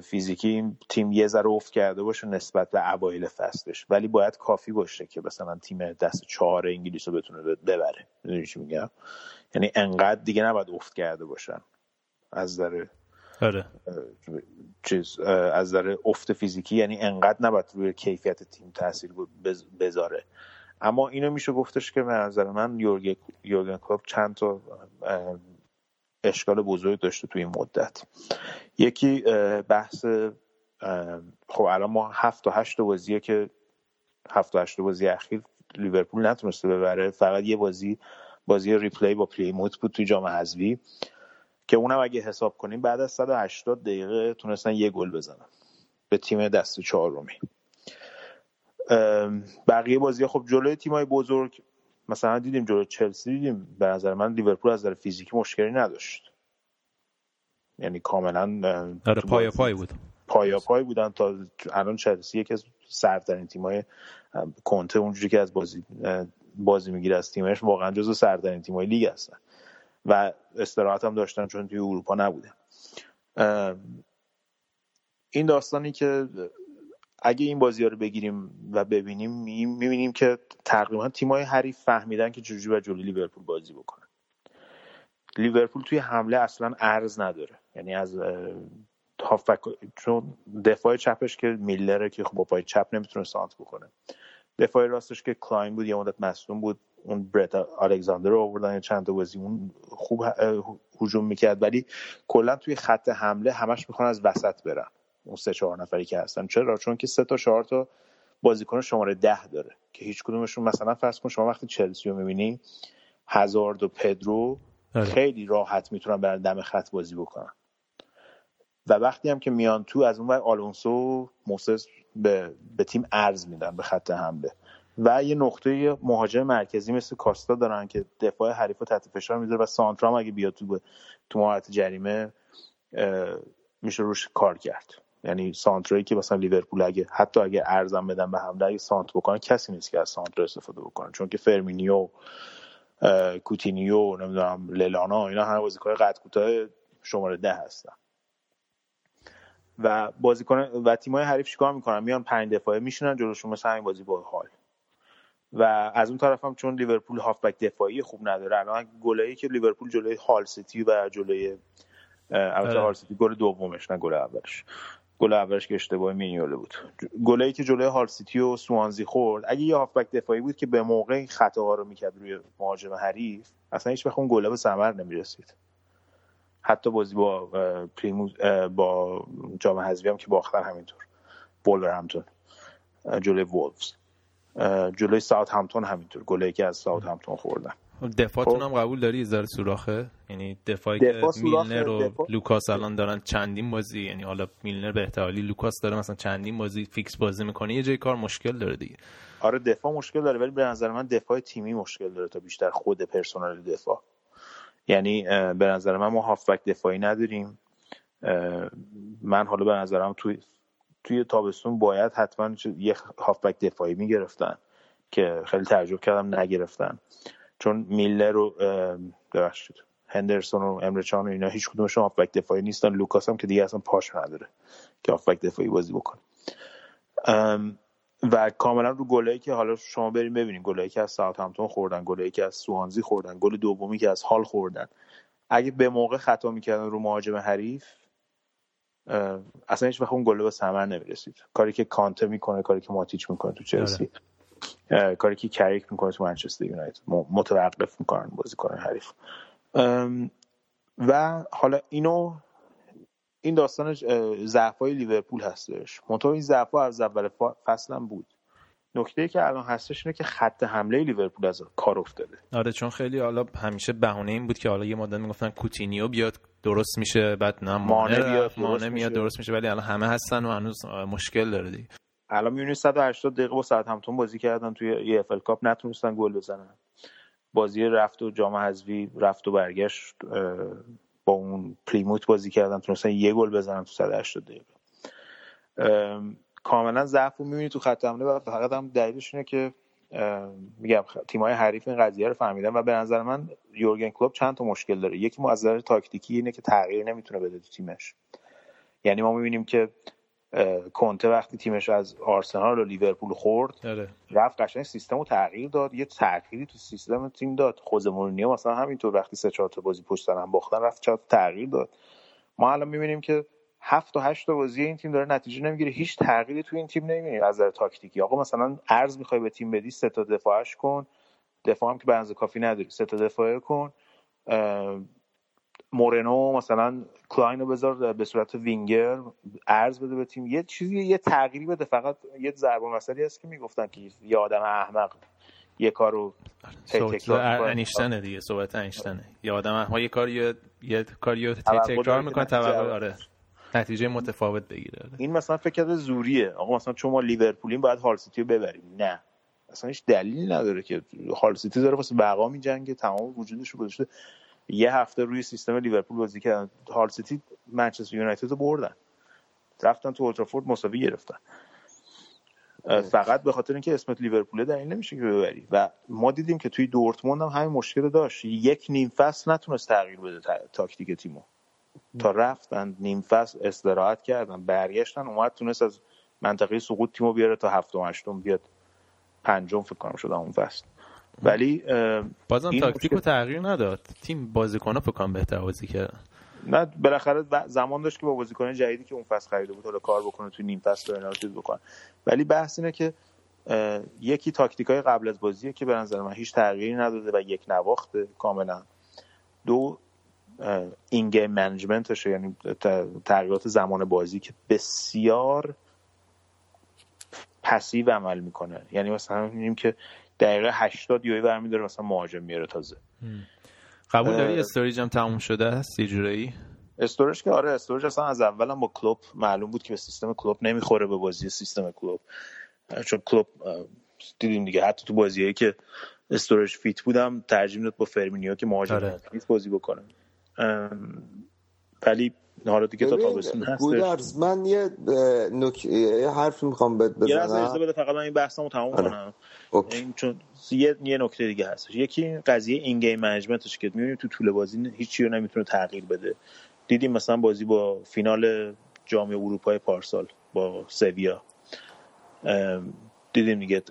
فیزیکی تیم یه ذره افت کرده باشه نسبت به اوایل فصلش. ولی باید کافی باشه که مثلا تیم دست چهار انگلیس رو بتونه ببره. می‌دونی چی میگم؟ یعنی انقدر دیگه نباید افت کرده باشن. از نظر آره. چیز از نظر افت فیزیکی یعنی انقدر نباید روی کیفیت تیم تاثیر بذاره. اما اینو میشه گفتش که به نظر من یورگن کلوپ چند تا اشکال بزرگ داشته توی این مدت. یکی بحث خب الان ما هفت و هشت بازیه که هفت و هشت بازی اخیر لیورپول نتونسته ببره. فقط یه بازی بازی replay با پلیموت بود توی جام حذفی. که اونم اگه حساب کنیم بعد از 180 دقیقه تونستن یه گل بزنن به تیم دست چهارمی. بقیه بازی خب جلوی تیمای بزرگ مثلا دیدیم جلوی چلسی دیدیم به نظر من لیورپول از نظر فیزیکی مشکلی نداشت. یعنی کاملا آره پای پای بود. پایا پای بودن تا الان چلسی یکی از سردترین تیمای کنته اونجوری که از بازی بازی می‌گیره از تیمش واقعا جزو سردترین تیمای لیگ هستن. و استراحت هم داشتن چون توی اروپا نبوده. این داستانی که اگه این بازی ها رو بگیریم و ببینیم می‌بینیم که تقریبا تیمای حریف فهمیدن که چجوری و جلوی لیورپول بازی بکنن. لیورپول توی حمله اصلا ارز نداره. یعنی از هافبک چون دفاع چپش که میلره که خب با پای چپ نمی‌تونه سانت بکنه. دفاع راستش که کلاین بود یه مدت مصدوم بود. اون برت الکساندر رو آوردن چند تا بازی اون خوب هجوم می‌کرد. ولی کلا توی خط حمله همش می‌خوان از وسط برن. اون سه چهار نفری که هستن. چرا؟ چون که سه تا چهار تا بازیکن شماره ده داره که هیچ کدومشون مثلا فرض کن شما وقتی چلسی رو می‌بینی هزارد و پدرو آره. خیلی راحت می‌تونن برن دم خط بازی بکنن. و وقتی هم که میان تو از اون ور آلونسو موزز به, به تیم عرض میدن به خط حمله. و یه نقطه مهاجم مرکزی مثل کاستا دارن که دفاع حریف رو تحت فشار می‌ذاره و سانترام اگه بیاد تو تو محوطه جریمه میشه روش کار کرد. یعنی سانتری که مثلا لیورپول اگه حتی اگه عرضم بدن به حمله اگه سانتر بکنن کسی نیست که از سانتر استفاده بکنه. چون که فیرمینو کوتینیو نمی‌دونم لالانا اینا همه بازیکن قد کوتاه شماره ده هستن. و بازیکن و تیمای حریف چیکار می‌کنن؟ میان پنج دفاعه میشینن جلوشون مثلا همین بازی با هال. و از اون طرف هم چون لیورپول هافبک دفاعی خوب نداره الان گلایی که لیورپول جلوی هال سیتی و جلوی البته آره. هال سیتی گل دومش نه گل اولش. گل اولش که اشتباه مینیوله بود. گلایی که جلوی هال سیتی و سوانزی خورد اگه یه هافبک دفاعی بود که به موقع خطاها رو می‌کرد روی مهاجم حریف اصلا هیچ وقت اون گله به ثمر نمی‌رسید. حتی بازی با پلیموت با جام حذفی هم که باختن همینطور. همینطور جلوی وولفز. جلوی ساوت همپتون همینطور. گلایی که از ساوت همپتون خوردن. دفاعتون هم قبول داری یه سوراخه؟ یعنی دفاعی دفاع که میلنر و دفاع- لوکاس الان دارن چندین بازی یعنی حالا میلنر به احتمالی لوکاس داره مثلا چندین بازی فیکس بازی می‌کنه یه جای کار مشکل داره دیگه. آره دفاع مشکل داره ولی به نظر من دفاع تیمی مشکل داره تا بیشتر خود پرسنل دفاع. یعنی به نظر من ما هافبک دفاعی نداریم. من حالا به نظرم توی توی تابستون باید حتما یه هافبک دفاعی می‌گرفتن که خیلی تعجب کردم نگرفتن. چون میلنر رو ببخشید هندرسون و امره جان و اینا هیچ کدومشون هافبک دفاعی نیستن. لوکاس هم که دیگه اصلا پاش نداره که هافبک دفاعی بازی بکنه. و کاملا رو گلایی که حالا شما بریم ببینیم گلایی که از ساوثهمپتون خوردن گلایی که از سوانزی خوردن گل دومی که از هال خوردن. اگه به موقع خطا می‌کردن رو مهاجم حریف اصلا هیچ وقت اون گله به ثمر نمی‌رسید. کاری که کانته می‌کنه کاری که ماتیچ می‌کنه تو چلسی. اه، کاری که کریک می‌کنه تو منچستر یونایتد. متوقف می‌کنن بازیکن حریف. و حالا اینو این داستان ضعف های لیورپول هستش. منتها این ضعف از اول فصل هم بود. نکته که الان هستش اینه که خط حمله لیورپول از کار افتاده. آره چون خیلی حالا همیشه بهونه این بود که حالا یه مدت می‌گفتن کوتینیو بیاد درست میشه بعد نه مانه بیاد، درست میاد. درست میشه ولی الان همه هستن و هنوز مشکل داره دیگه. الان می‌بینید 180 دقیقه با ساوثهمپتون بازی کردن توی EFL Cup نتونستن گل بزنن. بازی رفت و جام حذفی رفت و برگشت با اون پلیموت بازی کردن تونستن یه گل بزنن تو 180 دقیقه. کاملا ضعف رو می‌بینی تو خط حمله و فقط هم دلیلش اینه که میگم تیمای حریف این قضیه رو فهمیدن و به نظر من یورگن کلوپ چند تا مشکل داره. یکی ما از نظر تاکتیکی اینه که تغییر نمی‌تونه بده تو تیمش. یعنی ما می‌بینیم که کنته وقتی تیمش از آرسنال و لیورپول خورد آره. رفت قشنگ سیستم رو تغییر داد یه تغییری تو سیستم تیم داد. خوزه مورینیو مثلا همینطور وقتی سه چهار تا بازی پشت هم باختن رفت چهار تغییر داد. ما الان می‌بینیم که هفت تا هشت تا بازی این تیم داره نتیجه نمی‌گیره. هیچ تغییری تو این تیم نمی‌بینیم از نظر تاکتیکی. آقا مثلا عرض می‌خوای به تیم بدی سه تا دفاعش کن. دفاع هم که اندازه کافی نداری. سه تا دفاعه کن. مورنو مثلا کلاین رو بذار به صورت وینگر عرض بده به تیم. یه چیزی یه تغییری بده. فقط یه ضرب المثلی هست که می‌گفتن که یه آدم احمق یه کارو می‌کنه. انیشتنه دیگه صحبت انیشتنه. یه آدم ما یه کاری یه, یه کاری رو توقع تکرار می‌کنه توقع آره. نتیجه متفاوت بگیره. این مثلا فکر کرده زوریه. آقا مثلا چون ما لیورپولیم باید هال سیتی رو ببریم. نه. اصلا هیچ دلیلی نداره که هال سیتی داره واسه بقا میجنگه تمام وجودش رو گذاشته. یه هفته روی سیستم لیورپول بازی کردن. هال سیتی منچستر یونایتد رو بردن. رفتن تو اولدترافورد مساوی گرفتن. فقط به خاطر اینکه اسمت لیورپول دلیل نمیشه که ببری. و ما دیدیم که توی دورتموند هم همین مشکل داشت. یک نیم فصل نتونست تغییر بده تا- تاکتیک تیمو. تا رفتن نیم فصل استراحت کردن برگشتن اومد تونست از منطقه سقوط تیمو بیاره تا هفتم هشتم بیاد پنجم فکر کنم شد اون فصل. ولی بازم این تاکتیک رو مشکل- تغییر نداد. تیم بازیکن‌ها فکر کنم بهتر بازی کردن نه بالاخره زمان داشت که با بازیکن جدیدی که اون فصل خریده بود حالا کار بکنه تو نیم فصل و اینا چیز بکنه. ولی بحث اینه که یکی تاکتیک های قبل از بازیه که به نظر من هیچ تغییری نداده و یک نواخته کاملا. دو این game management شه یعنی تغییرات زمان بازی که بسیار passive عمل می‌کنه. یعنی مثلا می‌بینیم که دقیقه 80 یهویی برمیداره مثلا مهاجم میاره تازه. قبول داری؟ استوریج هم تموم شده است؟ یه جورایی؟ استورج که آره استورج اصلا از اولم با کلوپ معلوم بود که به سیستم کلوپ نمی‌خوره به بازی سیستم کلوپ چون کلوپ دیدیم دیگه. حتی تو بازیایی که استورج fit بودم ترجیح می‌داد با فرمینیو که مهاجم آره. بازی بکنه. ولی حالا دیگه تا تابستون هستش. گودرز من یه نک... یه حرفی می‌خوام بهت یه لحظه بزنم بده فقط من این بحثمو تموم آره. کنم. اوکی. این چون یه یه نکته دیگه هستش. یکی قضیه این game management ش که می‌بینیم تو طول بازی هیچی رو نمی‌تونه تغییر بده. دیدیم مثلا بازی با فینال جام اروپای پارسال با سویا. دیدیم دیگه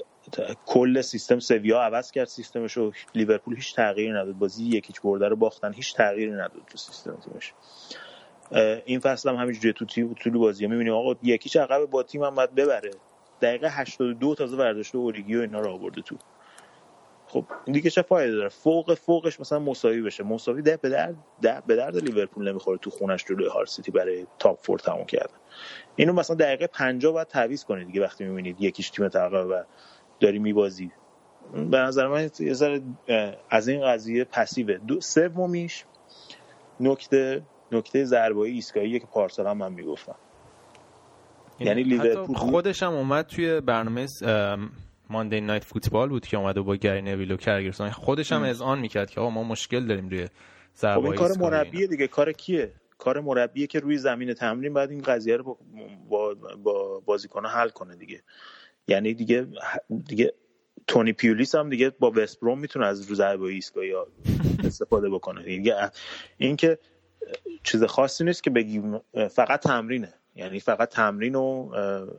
کل سیستم سویا عوض کرد سیستمش رو لیورپول هیچ تغییری نداد. بازی یک هیچ برده رو باختن هیچ تغییری نداد تو سیستم تیمش. این فصل هم همینجوری تو تیم طول بازی می‌بینیم آقا یک هیچ عقب با تیم هم باید ببره. دقیقه 82 تازه برداشته اوریگی و اینا رو آورده تو. خب این دیگه چه فایده داره؟ فوق فوقش مثلا مساوی بشه. مساوی ده به درد ده به درد لیورپول نمی‌خوره تو خونش جلوی هال سیتی برای top four تموم کردن. اینو مثلا دقیقه 50 باید تعویض کنید دیگه وقتی می‌بینید یکیش تیم عقب و داری میبازی. به نظر من یه ذره از این قضیه پسیوه. دو سومیش نکته نکته ضربایی ایستگاهی که پارسال هم من می‌گفتم. یعنی لیورپول خودش هم اومد توی برنامه ماندی نایت فوتبال بود که اومد و با گری نویل و کرگرسون خودش هم اذعان می‌کرد که ما مشکل داریم روی ضربایی خب این کار مربیه دیگه. کار کیه؟ کار مربیه که روی زمین تمرین بعد این قضیه رو با, با بازیکن‌ها حل کنه دیگه. یعنی دیگه دیگه تونی پیولیس هم دیگه با وستبروم می‌تونه از رو ضربه ایستگاهی استفاده بکنه. دیگه این که چیز خاصی نیست که بگیم فقط تمرینه. یعنی فقط تمرین و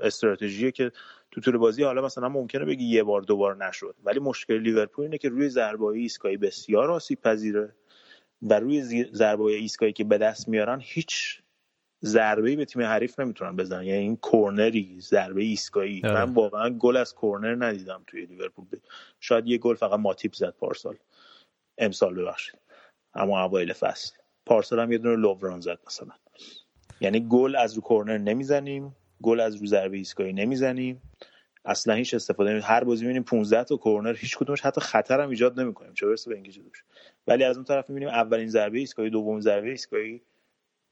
استراتژیه که تو طول بازی حالا مثلا ممکنه بگی یه بار دوبار نشد. ولی مشکل لیورپول اینه که روی ضربه ایستگاهی بسیار آسیب پذیره و روی ضربه ایستگاهی که به دست میارن هیچ ضربه به تیم حریف نمی‌تونن بزنن. یعنی این کورنری ضربه ایستگاهی. آره. من واقعا گل از کورنر ندیدم توی لیورپول. شاید یه گل فقط ماتیپ زد پارسال. امسال ببخشید. اما اوایل فصل. پارسال هم یه دونه لووران زد مثلا. یعنی گل از رو کورنر نمی‌زنیم. گل از رو ضربه ایستگاهی نمی‌زنیم. اصلا هیچ استفاده نمی هر بازی می‌بینیم 15 تا کورنر هیچ کدومش حتی خطر هم ایجاد نمی‌کنیم. چه برسه به اینکه ولی از اون طرف می‌بینیم اولین ضربه ایستگاهی دومین ضربه ایستگاهی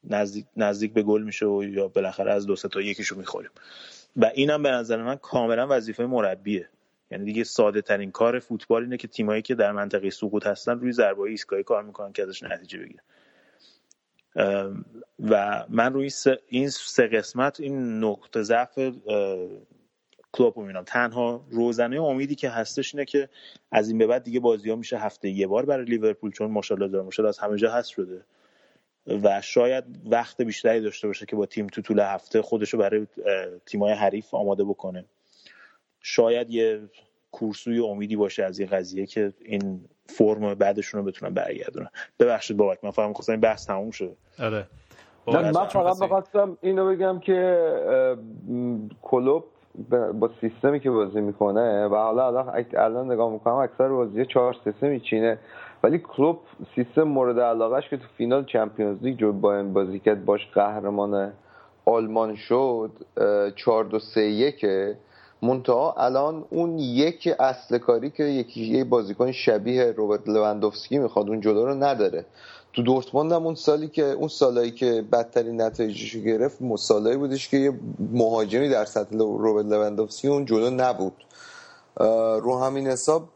نزدیک نزدیک به گل میشه و یا بالاخره از دو تا یکیشو می‌خوریم. و اینم به نظر من کاملا وظیفه مربیه. یعنی دیگه ساده ترین کار فوتبال اینه که تیمایی که در منطقه سقوط هستن روی ضربه ایستگاهی کار می‌کنن که ازش نتیجه بگیرن. و من روی این سه قسمت این نقطه ضعف کلوب می‌بینم. تنها روزنه امیدی که هستش اینه که از این به بعد دیگه بازی ها میشه هفته یه بار برای لیورپول چون ماشاءالله داره ماشاءالله از همه جا هست شده. و شاید وقت بیشتری داشته باشه که با تیم تو طول هفته خودشو برای تیمای حریف آماده بکنه. شاید یه کورسوی امیدی باشه از این قضیه که این فرم بعدشون رو بتونن برگردونن. ببخشید بابک من فهم خواستم این بحث تموم شده آره. من فقط بخواستم اینو بگم که کلوب با سیستمی که بازی می‌کنه و حالا الان نگاه می‌کنم اکثر بازی چهار سه میچینه. ولی کلوب سیستم مورد علاقهش که تو فینال چمپیونز لیگ جو با این بازی کرد باش قهرمان آلمان شد چهار دو سه یکه منتها الان اون یک اصل کاری که یکی یه بازیکن شبیه روبرت لوندوفسکی می‌خواد اون جلو رو نداره. تو دورتموند هم اون سالی که اون سالایی که بدترین نتایجشو گرفت سالایی بودش که یه مهاجمی در سطح روبرت لوندوفسکی اون جلو نبود. رو همین حساب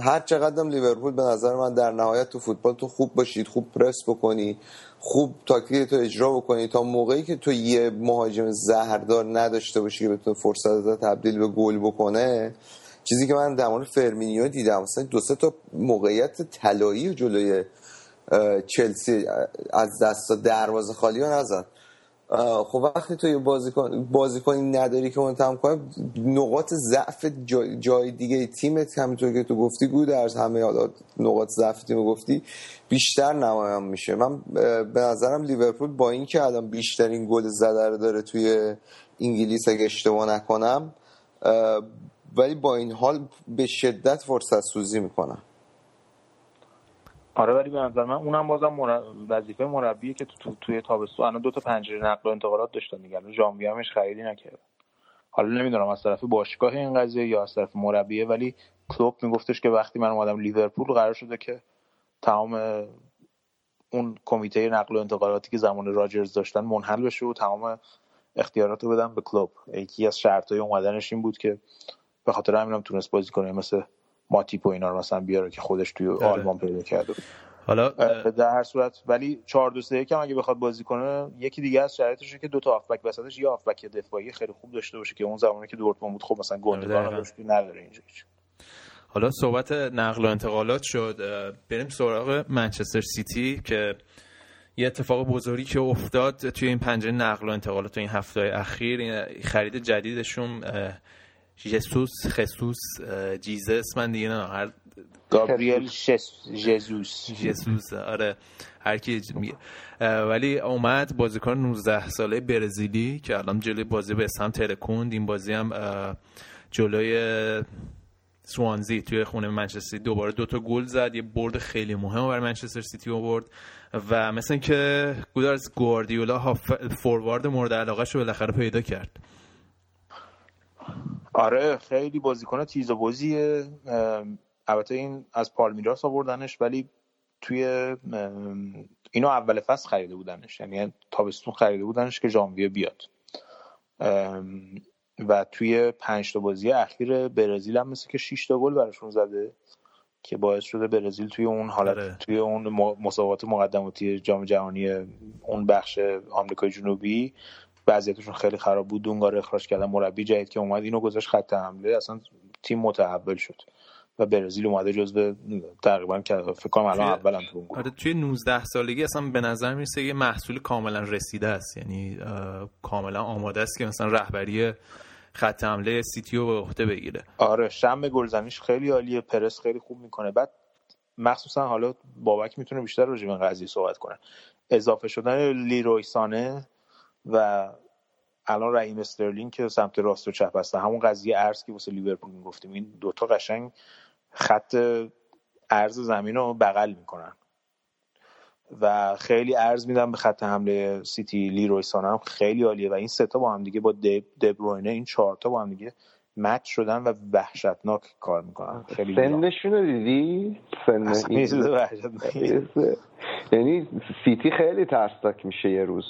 هر چقدر لیورپول به نظر من در نهایت تو فوتبال تو خوب باشید خوب پرس بکنی خوب تاکتیک تو اجرا بکنی تا موقعی که تو یه مهاجم زهردار نداشته باشی که بتونه فرصت تبدیل به گل بکنه چیزی که من در مورد فرمینیو دیدم مثلا دو سه تا موقعیت طلایی جلوی چلسی از دست دروازه خالی ها نزد. خب وقتی تو یه بازیکن بازیکنی نداری که اون تام کنه نقاط ضعف جای, دیگه تیمت همینطور که تو گفتی گود از همه حالا نقاط ضعف تیم گفتی بیشتر نمایان میشه. من به نظرم لیورپول با اینکه الان بیشترین گل زده رو داره توی انگلیس اگه اشتباه نکنم ولی با این حال به شدت فرصت سوزی می‌کنم آره ولی به نظر من اونم بازم وظیفه مربیه که تو, تو توی تابستون الان دو تا پنجره نقل و انتقالات داشتن دیگه. الان ژانویه همش خریدی نکرد. حالا نمی‌دونم از طرف باشگاه این قضیه یا از طرف مربیه ولی کلوب میگفتش که وقتی من اومدم لیورپول قرار شده که تمام اون کمیته نقل و انتقالاتی که زمان راجرز داشتن منحل بشه و تمام اختیارات رو بدم به کلوب. یکی از شرطهای اومدنش این بود که به خاطر همینم تونست بازی کنه مثل ماتیپ و اینا رو مثلا بیاره که خودش توی آره. آلمان پیدا کرده حالا در هر صورت ولی 4 2 3 هم اگه بخواد بازی کنه یکی دیگه از شرایطشه که دو تا هافبک وسطش یا هافبک دفاعی خیلی خوب داشته باشه که اون زمانی که دورتموند بود خب مثلا گوندوگان داشت نداره اینجا حالا صحبت نقل و انتقالات شد. بریم سراغ منچستر سیتی که یه اتفاق بزرگی که افتاد توی این پنجره نقل و انتقالات تو این هفته اخیر خرید جدیدشون جسوس خصوص جیزس من دیگه نه هر گابریل جزوس جسوس آره. هر کی میگه. ولی اومد بازیکن 19 ساله برزیلی که الان جلوی بازی به هم ترکوند. این بازی هم جلوی سوانزی توی خونه منچستر دوباره دوتا گل زد. یه برد خیلی مهم برای منچستر سیتی آورد. و مثل که گودارز گواردیولا فوروارد مورد علاقه شو بالاخره پیدا کرد. آره خیلی بازیکن تیز و بازیه البته این از پالمیراس آوردنش ولی توی اینو اول فصل خریده بودنش. یعنی تابستون خریده بودنش که ژانویه بیاد. و توی پنج تا بازی اخیر برزیل هم مثل که 6 تا گل براشون زده که باعث شده برزیل توی اون حالت آره. توی اون مسابقات مقدماتی جام جهانی اون بخش آمریکای جنوبی وضعیتشون خیلی خراب بود. دونگار اخراج کردن مربی جدید که اومد اینو گذاشت خط حمله. اصلا تیم متحول شد و برزیل اومده جزو تقریبا فکر کنم الان اولم تو آره توی 19 سالگی اصلا به نظر می‌رسه یه محصول کاملا رسیده است. یعنی کاملا آماده است که مثلا رهبری خط حمله سیتی رو به عهده بگیره. آره شم گلزنیش خیلی عالیه پرس خیلی خوب می‌کنه. بعد مخصوصا حالا بابک می‌تونه بیشتر راجع به قضیه صحبت کنه. اضافه شدن لیروی سانه و الان رحیم استرلینگ که سمت راست و چپ هستن. همون قضیه عرض که واسه لیورپول می‌گفتیم. این دوتا قشنگ خط عرض زمین رو بغل می‌کنن. و خیلی عرض میدن به خط حمله سیتی لی هم. خیلی عالیه. و این سه تا با هم دیگه با دبروینه این چهار تا با هم دیگه مچ شدن و وحشتناک کار می‌کنن. خیلی سنشون رو دیدی؟ یعنی سیتی خیلی ترسناک میشه یه روز.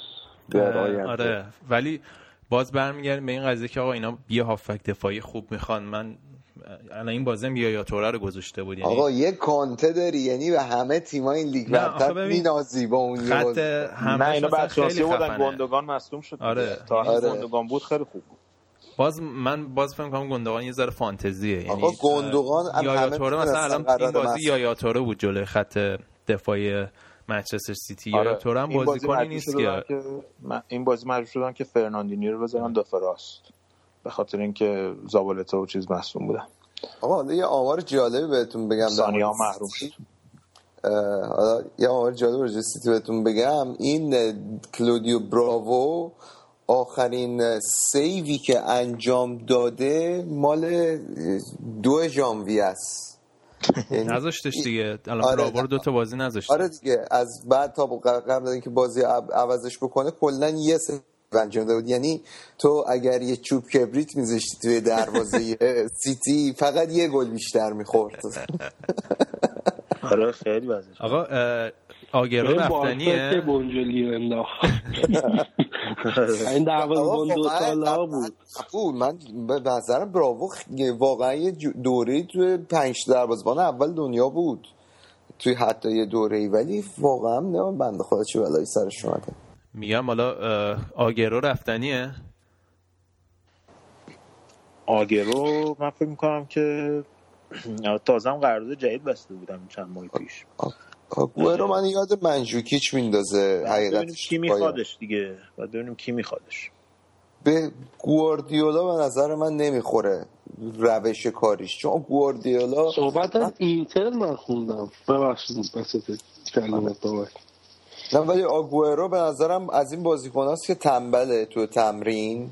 آره. ولی باز برمیگردیم به این قضیه که آقا اینا یه هافک دفاعی خوب می‌خوان. من الان این بازم یا توره رو گذاشته بود یعنی آقا یه کانته داری یعنی به همه تیم‌ها این لیگ برتر مینازی با اون خط نه اینا بعد بودن گندگان مصدوم شد آره. تا آره. گندگان بود خیلی خوب بود. باز من باز فکر کنم گندگان یه ذره فانتزیه. یعنی آقا گندگان یا توره مثلا الان این بازی یا توره بود جلوی خط دفاعی منچستر سیتی آره. هم بازیکنی نیست که این بازی مجبور شدن که فرناندینی رو بذارن دفاع راست. به خاطر اینکه زابالتا و چیز مصدوم بودن. آقا یه آمار جالبی بهتون بگم ثانیه محروم شد. حالا یه آمار جالب رو سیتی بهتون بگم. این کلودیو براوو آخرین سیوی که انجام داده مال دو ژانویه است. نذاشتش دیگه. الان آره. براوو دو تا بازی نذاشت آره دیگه. از بعد تا قبل اینکه بازی عوضش بکنه کلا یه سه انجام بود. یعنی تو اگر یه چوب کبریت میذاشتی توی دروازه سیتی فقط یه گل بیشتر می‌خورد. آره خیلی وزش آقا آگرو رفتنیه؟ که بونجولی انداخت این دعوا دو ساله بود. من به نظرم براوو واقعا یه دوره توی پنج دروازبان اول دنیا بود. توی حتی یه دوره ای ولی واقعا نه بنده خدا چه بلایی سرش اومده میگم حالا آگرو رفتنیه؟ آگرو من فکر می‌کنم که تازه هم قرارداد جدید بسته بودم چند ماه پیش. آگرو من یاد منجوکیچ میندازه حقیقتش کی میخوادش دیگه. باید ببینیم کی میخوادش. به گواردیولا به نظر من نمی‌خوره روش کاریش. چون گواردیولا صحبت از اینتر من خوندم. ببخشید بسیط کلمت بابک نه ولی آگوئرو به نظرم از این بازیکن که تنبله تو تمرین.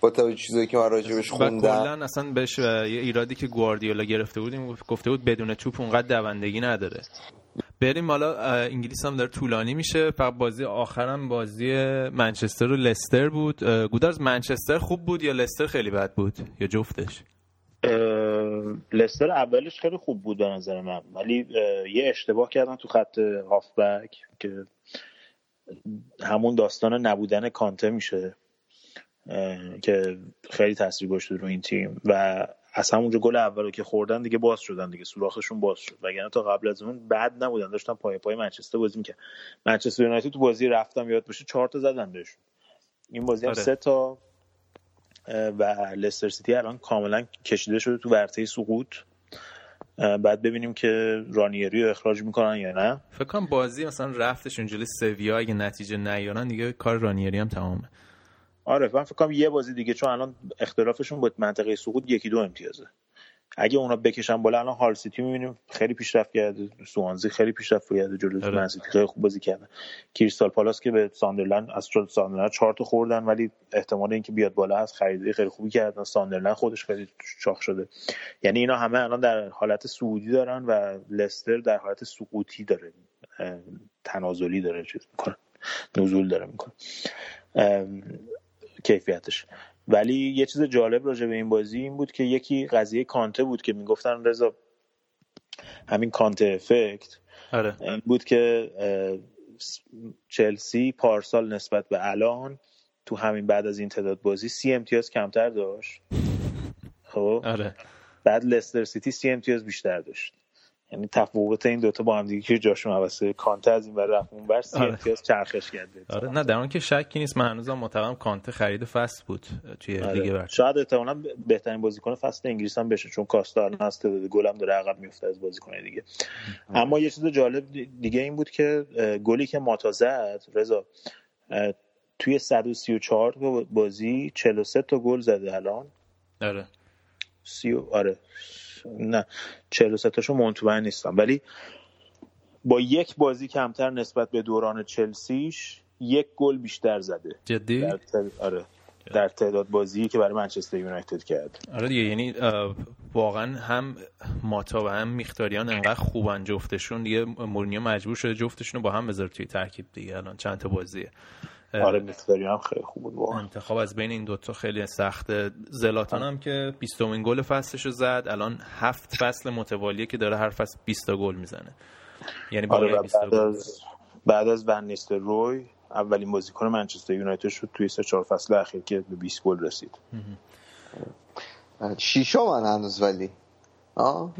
با توجه چیزایی که من راجبش خوندم. کلا اصلا بهش یه ایرادی که گواردیولا گرفته بودیم گفته بود بدون توپ اونقدر دوندگی نداره. بریم حالا انگلیس هم داره طولانی میشه. فقط بازی آخرم بازی منچستر و لستر بود. گودرز منچستر خوب بود یا لستر خیلی بد بود؟ یا جفتش؟ لستر اولش خیلی خوب بود به نظر من. ولی یه اشتباه کردن تو خط هافبک که همون داستان نبودن کانته میشه که خیلی تاثیر گذاشته رو این تیم. و از همونجا گل اولو که خوردن دیگه باز شدن دیگه. سوراخشون باز شد. وگرنه تا قبل از اون بد نبودن. داشتن پای پای منچستر بازی می‌کرد منچستر یونایتد تو بازی رفتم یاد باشه چهار تا زدن بهشون. این بازی هم آره. سه تا و لستر سیتی الان کاملا کشیده شده تو ورطه سقوط. بعد ببینیم که رانیری رو اخراج می‌کنن یا نه. فکر کنم بازی مثلا رفتش اونجوری سویا اگه نتیجه نیارن دیگه کار رانیری هم تمامه. آره من فکر کنم یه بازی دیگه چون الان اختلافشون با منطقه سقوط یکی دو امتیازه. اگه اونا بکشن بالا الان هال سیتی می‌بینیم خیلی پیشرفت کرده سوانزی خیلی پیشرفت کرده جلوی آره. سیتی خیلی خوب بازی کردن کریستال پالاس که به ساندرلند از ساندرلند چهار تا خوردن ولی احتمال اینکه بیاد بالا هست خریدی خیلی خوبی کردن. ساندرلند خودش خیلی شاخ شده. یعنی اینا همه الان در حالت سعودی دارن و لستر در حالت سقوطی داره. تنازلی داره چیز می‌کنه. نزول داره می‌کنه. کیفیتش ولی یه چیز جالب راجع به این بازی این بود که یکی قضیه کانته بود که می‌گفتن رضا همین کانته افکت آره. این بود که چلسی پارسال نسبت به الان تو همین بعد از این تعداد بازی سی امتیاز کمتر داشت خب آره. بعد لستر سیتی سی امتیاز بیشتر داشت یعنی تفاوت این دوتا با هم دیگه که جاشون عوضه کانته از این ور رفت اون بر سی آره. امتیاز چرخش کرده. آره نه در اون که شکی نیست. من هنوزم معتقدم کانته خرید فصل بود توی آره. لیگ برتر. شاید احتمالاً بهترین بازیکن فصل انگلیس هم بشه چون کاستا تعداد گل هم داره عقب میفته از بازیکن دیگه. اما یه چیز جالب دیگه این بود که گلی که ماتا زد رضا توی 134 تا بازی 43 تا گل زده الان. آره. سی و- آره. نه 43 تاشو مطمئن نیستم. ولی با یک بازی کمتر نسبت به دوران چلسیش یک گل بیشتر زده. جدی؟ در تعداد- آره. در تعداد بازی که برای منچستر یونایتد کرد. آره دیگه یعنی واقعا هم ماتا و هم میختاریان انقدر خوبن جفتشون دیگه مورینیو مجبور شده جفتشون رو با هم بذاره توی ترکیب دیگه الان چند تا بازیه. آره مقداری هم خیلی خوب بود واقعا. انتخاب از بین این دوتا خیلی سخته زلاتان هم که 20 گل فصلش رو زد الان هفت فصل متوالیه که داره هر فصل 20 تا گل می‌زنه. یعنی آره بالای و 20 تا بعد از بعد از ون نیستر روی اولین بازیکن منچستر یونایتد شد توی سه چهار فصل اخیر که به 20 گل رسید. شیشم من هنوز ولی. آه.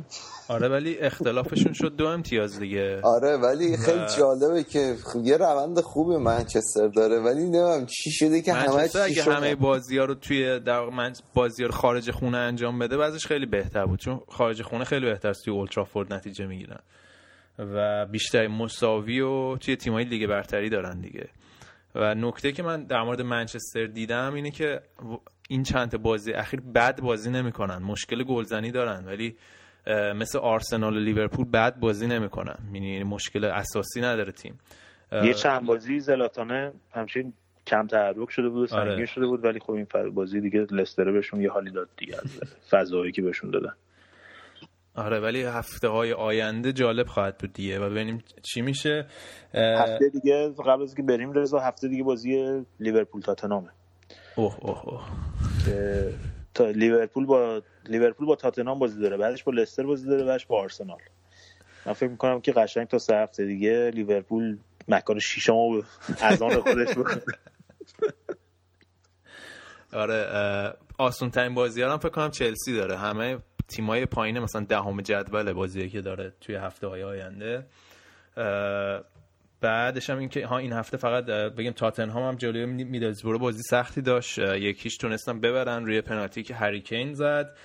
آره ولی اختلافشون شد دو امتیاز دیگه. آره ولی خیلی جالبه که یه روند خوبی منچستر داره ولی نمیم چی شده که همه منچستر اگه همه بازی ها رو توی در من بازی ها رو خارج خونه انجام بده بعضش خیلی بهتر بود چون خارج خونه خیلی بهتر است توی اولترافورد نتیجه می‌گیرن. و بیشتر مساوی و توی تیمای لیگ برتری دارن دیگه. و نکته که من در مورد منچستر دیدم اینه که این چند بازی اخیر بد بازی نمی‌کنن مشکل گلزنی دارن ولی مثل آرسنال و لیورپول بد بازی نمی‌کنن. یعنی مشکل اساسی نداره تیم. یه چند بازی زلاتانه همچین کم تحرک شده بود آره. سنگین شده بود ولی خب این بازی دیگه لستره بهشون یه حالی داد دیگه فضایی که بهشون دادن. آره ولی هفته های آینده جالب خواهد بود دیگه. و ببینیم چی میشه. هفته دیگه قبل از که بریم رضا هفته دیگه بازی لیورپول تاتنامه اوه اوه اوه. که تا لیورپول با لیورپول با تاتنهام بازی داره بعدش با لستر بازی داره بعدش با آرسنال. من فکر می‌کنم که قشنگ تا سه هفته دیگه لیورپول مکان شیشم رو از آن خودش بکنه آره آسون ترین بازی هم فکر کنم چلسی داره. همه تیمای پایین مثلا دهم جدول بازی که داره توی هفته های آینده بعدش هم این که ها این هفته فقط بگیم تاتنهام هم جلوی می- میدلزبرو بازی سختی داشت. یکیش تونستن ببرن روی پنالتی که هریکین زد.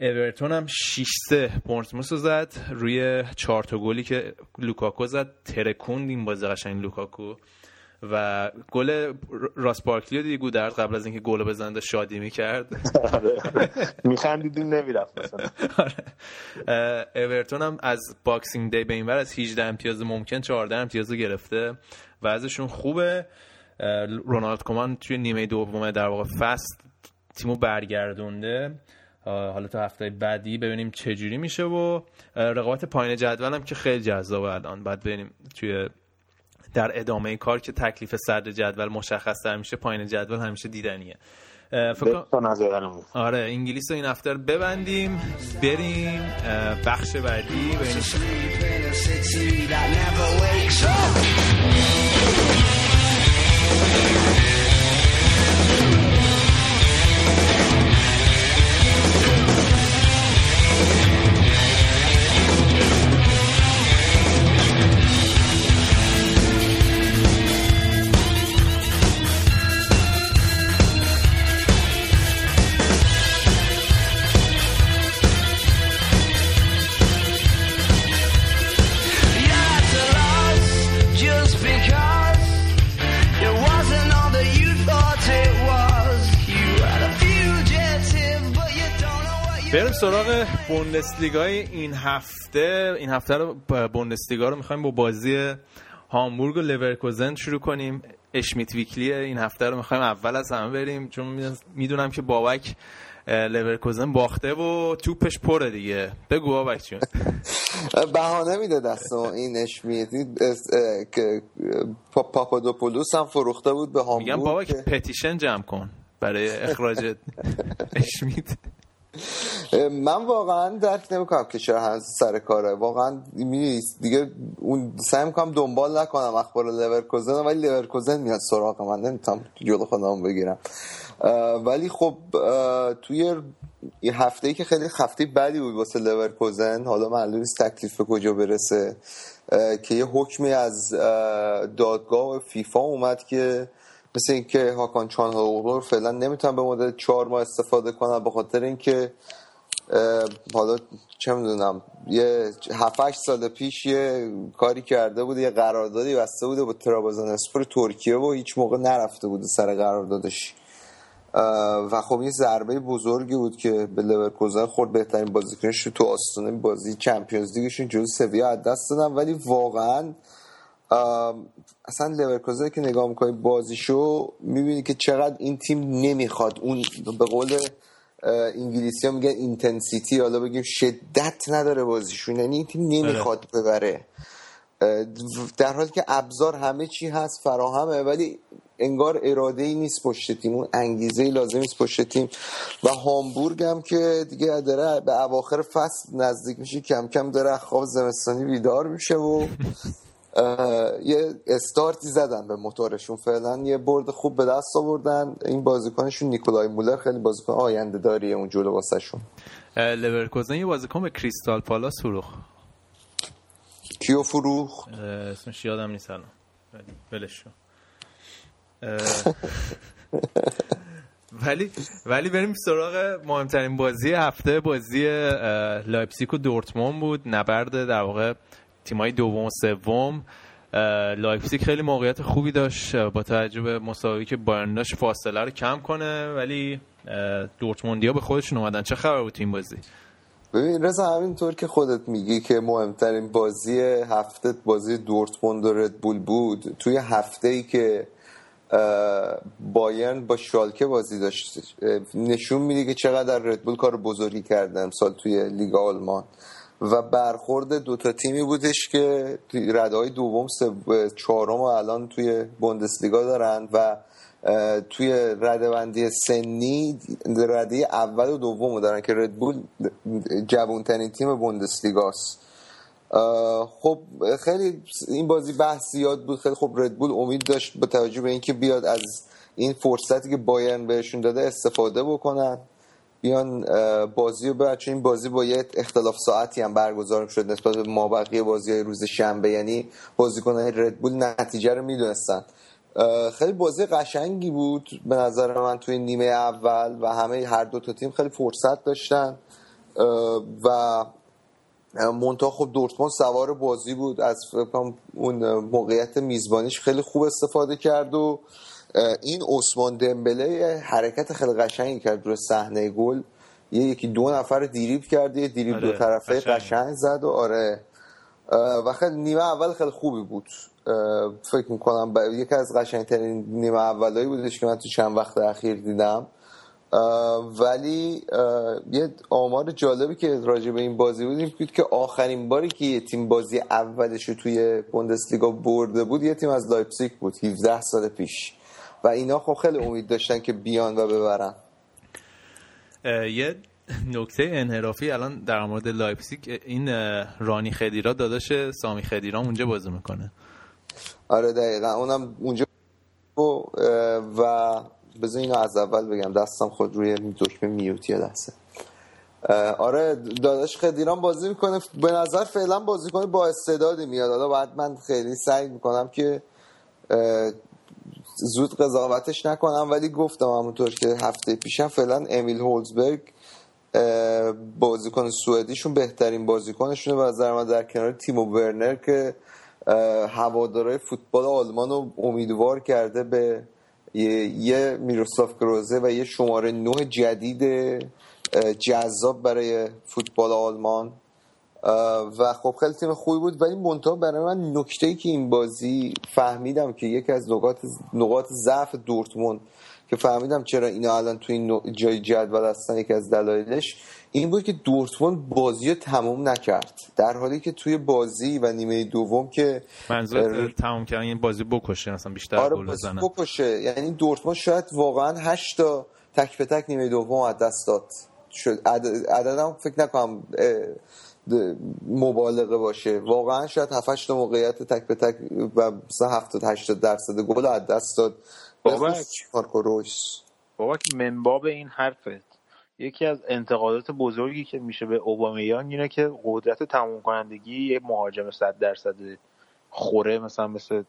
اورتون هم 6 3 بورنموث رو زد. روی 4 تا گلی که لوکاکو زد. ترکوند این بازی قشنگ لوکاکو. و گل راس بارکلی رو دیگه گودرز قبل از اینکه گل بزنه شادی می‌کرد؟ میخندیدیم نمی‌رفت مثلا. آره. اورتون هم از Boxing Day به این ور از 18 امتیاز ممکن 14 امتیاز رو گرفته وضعشون خوبه. اه، رونالد کومان توی نیمه دومه در واقع فصل تیمو برگردونده. حالا تا هفته بعدی ببینیم چه جوری میشه و رقابت پایین جدول هم که خیلی جذابه الان. بعد ببینیم توی در ادامه کار که تکلیف صدر جدول مشخص تر میشه پایین جدول همیشه دیدنیه فکر آره انگلیس رو این هفته رو ببندیم بریم بخش بعدی ببینیم سراغ بوندسلیگای این هفته. این هفته رو بوندسلیگا رو می‌خوایم با بازی هامبورگ و لورکوزن شروع کنیم. اشمیت weekly این هفته رو می‌خوایم اول از همه بریم چون می‌دونم که بابک لورکوزن باخته و توپش پره دیگه. بگو بابک چون بهانه میده دست این پا- پاپادوپولوس هم فروخته بود به هامبورگ میگم بابک petition جمع کن برای اخراج اشمیت. من واقعا درک نمی‌کنم که چرا هنوز سر کاره. واقعا می‌دونی دیگه اون سعی می‌کنم دنبال نکنم اخبار لورکوزن ولی لورکوزن میاد سراغ من. نمی‌تونم جلو خودم بگیرم. ولی خب توی یه هفته ای که خیلی هفته بدی بود واسه لورکوزن حالا معلوم نیست تکلیف به کجا برسه. که یه حکمی از اه، دادگاه فیفا اومد که مثل اینکه هاکان چانهالوغلو فعلا نمی‌تونن به مدت چهار ماه استفاده کنن به خاطر اینکه حالا چه می‌دونم یه 7 سال پیش یه کاری کرده بود یه قراردادی بسته بوده با ترابزان اسپور ترکیه و هیچ موقع نرفته بوده سر قراردادش. و خب این ضربه بزرگی بود که به لورکوزن خورد بهترین بازیکنش رو تو آستانه بازی چمپیونز لیگشون جلوی سویا از دست دادن. ولی واقعا اصلا لورکوزن که نگاه می‌کنی بازیشو می‌بینی که چقدر این تیم نمی‌خواد. اون به قول انگلیسی ها میگن intensity حالا بگیم شدت نداره بازیشون. یعنی این تیم نمی‌خواد ببره. اه، در حالی که ابزار همه چی هست فراهمه ولی انگار اراده ای نیست پشت تیم. اون انگیزه ای لازم نیست پشت تیم. و هامبورگ هم که دیگه داره به اواخر فصل نزدیک میشه کم کم داره خواب زمستانی بیدار میشه و یه استارتی زدن به موتورشون. فعلا یه برد خوب به دست آوردن. این بازیکنشون نیکولای مولر خیلی بازیکن آینده داریه اون جلو واسه شون لورکوزن یه بازیکن به کریستال پالاس فروخ کیو فروخ اسمش یادم نیست الان. ولی ولش ولی ولی بریم سراغ مهمترین بازی هفته. بازی اه، لایپزیگ و دورتموند بود. نبرد در واقع تیمای دوم و سوم لایپزیگ خیلی موقعیت خوبی داشت با توجه به مساوی که بایرن فاصله رو کم کنه ولی دورتموندیا به خودشون اومدن. چه خبر بود این بازی؟ ببین رضا همینطور که خودت میگی که مهمترین بازی هفته بازی دورتموند و ردبول بود توی هفته ای که بایرن با شالکه بازی داشت نشون میده که چقدر ردبول کار بزرگی کرده امسال توی لیگ آلمان. و برخورد دوتا تیمی بودش که رده های دوم چهارم و الان توی بوندسلیگا دارن و توی رده بندی سنی رده اول و دوم دارن که ردبول جوانترین تیم بوندسلیگاست. خب خیلی این بازی بحث زیاد بود. خیلی خب ردبول امید داشت با توجه به اینکه بیاد از این فرصتی که بایرن بهشون داده استفاده بکنن. بیان بازی رو چون این بازی با یه اختلاف ساعتی هم برگزار شد نسبت به مابقی بازی های روز شنبه. یعنی بازیکنان ردبول نتیجه رو می‌دونستن. خیلی بازی قشنگی بود به نظر من توی نیمه اول و همه هر دو تا تیم خیلی فرصت داشتن. و مونتا خب دورتموند سوار بازی بود. از اون موقعیت میزبانیش خیلی خوب استفاده کرد و این عثمان دمبله حرکت خیلی قشنگی کرد روی صحنه گل. یه یکی دو نفر دریبل کرد یه دریبل آره، دو طرفه قشنگ. قشنگ زد و آره. و خیلی نیمه اول خیلی خوبی بود. فکر می‌کنم با... یکی از قشنگترین نیمه اولایی بودش که من تو چند وقت اخیر دیدم. ولی یه آمار جالبی که راجع به این بازی بود این بود که آخرین باری که یه تیم بازی اولش رو توی بوندسلیگا برده بود یه تیم از لایپزیگ بود 17 سال پیش. و اینا خب خیلی امید داشتن که بیان و ببرن. یه نکته انحرافی الان در مورد لایپزیگ این رانی خدیرا داداش سامی خدیرا اونجا بازی می‌کنه. آره دقیقا اونم اونجا و, و بذار اینو از اول بگم دستم خود روی دکمه میوتی اه، آره داداش خدیران بازی می‌کنه به نظر فعلا بازیکن با استعدادی میاد. حالا بعد من خیلی سعی می‌کنم که زود قضاوتش نکنم ولی گفتم همونطور که هفته پیشم فعلا امیل هولزبرگ بازیکن سوئدیشون بهترین بازیکنشونه به نظر من در کنار تیمو ورنر که اه، هوادارهای فوتبال آلمان رو امیدوار کرده به یه, میروسلاف کروزه و یه شماره نه جدید جذاب برای فوتبال آلمان. و خب خیلی تیم خوبی بود. ولی منتها برای من نکته ای که این بازی فهمیدم که یکی از نقاط نقاط ضعف دورتموند که فهمیدم چرا اینا الان تو این جای جدول هستن یکی از دلایلش این بود که دورتموند بازی رو تموم نکرد. در حالی که توی بازی و نیمه دوم که منظور تمام کردن این بازی بکشه مثلا بیشتر آره گل بزنن بکشه. یعنی دورتموند شاید واقعا هشت تا تک به تک نیمه دوم از دست داد. شد عدد- عددم فکر نکنم مبالغه باشه. واقعا شاید 7 تا موقعیت تک به تک و مثلا 70 80 درصد گل از دست داد. بابک. مارکو رویس. بابا که منباب این حرفت یکی از انتقادات بزرگی که میشه به اوبامیان اینه که قدرت تموم کنندگی یه مهاجم صد درصد خوره مثلا مثل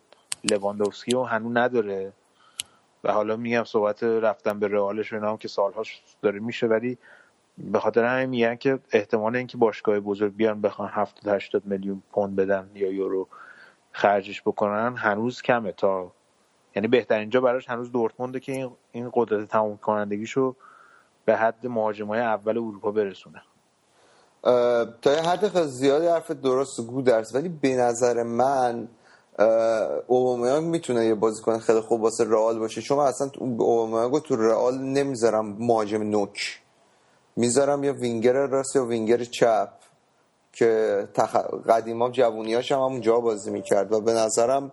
لواندوفسکی و هنوز نداره. و حالا میگم صحبت رفتن به رئالش و اینا هم که سالهاش داره میشه ولی به خاطر همین میگن که احتمال اینکه باشگاه بزرگ بیان بخوان 70 80 میلیون پوند بدن یا یورو خرجش بکنن هنوز کمه تا یعنی بهترین جا براش هنوز دورتمونده که این این قدرت تمام کنندگیشو به حد مهاجمای اول اروپا برسونه. تا یه حد خیلی زیادی حرف درست و گود است ولی به نظر من اوبامیانگ می‌تونه یه بازیکن خیلی خوب واسه رئال باشه. چون اصلا اوبامیانگو تو رئال نمی‌ذارم مهاجم نوک. می‌ذارم یا وینگر راست یا وینگر چپ که تخ... قدیما جوونیاش هم همونجا بازی می‌کرد و به نظرم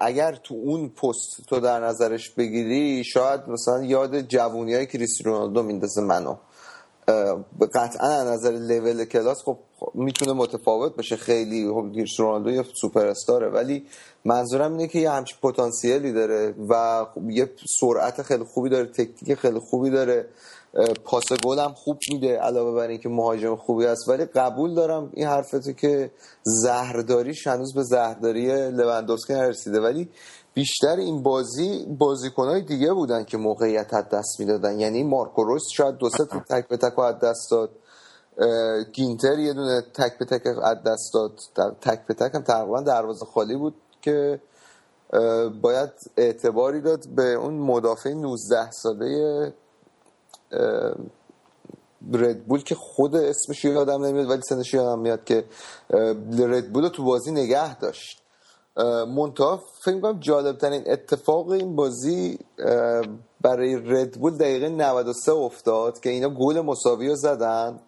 اگر تو اون پست تو در نظرش بگیری شاید مثلا یاد جوونی های کریستیانو رونالدو میندازه منو. قطعا از نظر لول کلاس خب می‌تونه متفاوت باشه. خیلی خب کریستیانو رونالدو یه سوپر استاره ولی منظورم اینه که یه همچین پتانسیلی داره و خب یه سرعت خیلی خوبی داره تکنیک خیلی خوبی داره. پاس گل هم خوب میده علاوه بر اینکه مهاجم خوبی است. ولی قبول دارم این حرفتو که زهرداریش هنوز به زهرداری لوندوفسکی نرسیده. ولی بیشتر این بازی بازیکنهای دیگه بودن که موقعیت از دست می‌دادن. یعنی مارکو رویس شاید دو سه تک به تک از دست داد. گینتر یه دونه تک به تک از دست داد. تک به تک هم تقریبا دروازه خالی بود که باید اعتباری داد به اون مدافع 19 ساله ردبول که خود اسمش یادم نمیاد ولی سنش یادم میاد که ردبول رو تو بازی نگه داشت. منتها فکر می‌کنم جالب ترین اتفاق این بازی برای ردبول دقیقه 93 افتاد که اینا گل مساوی رو زدن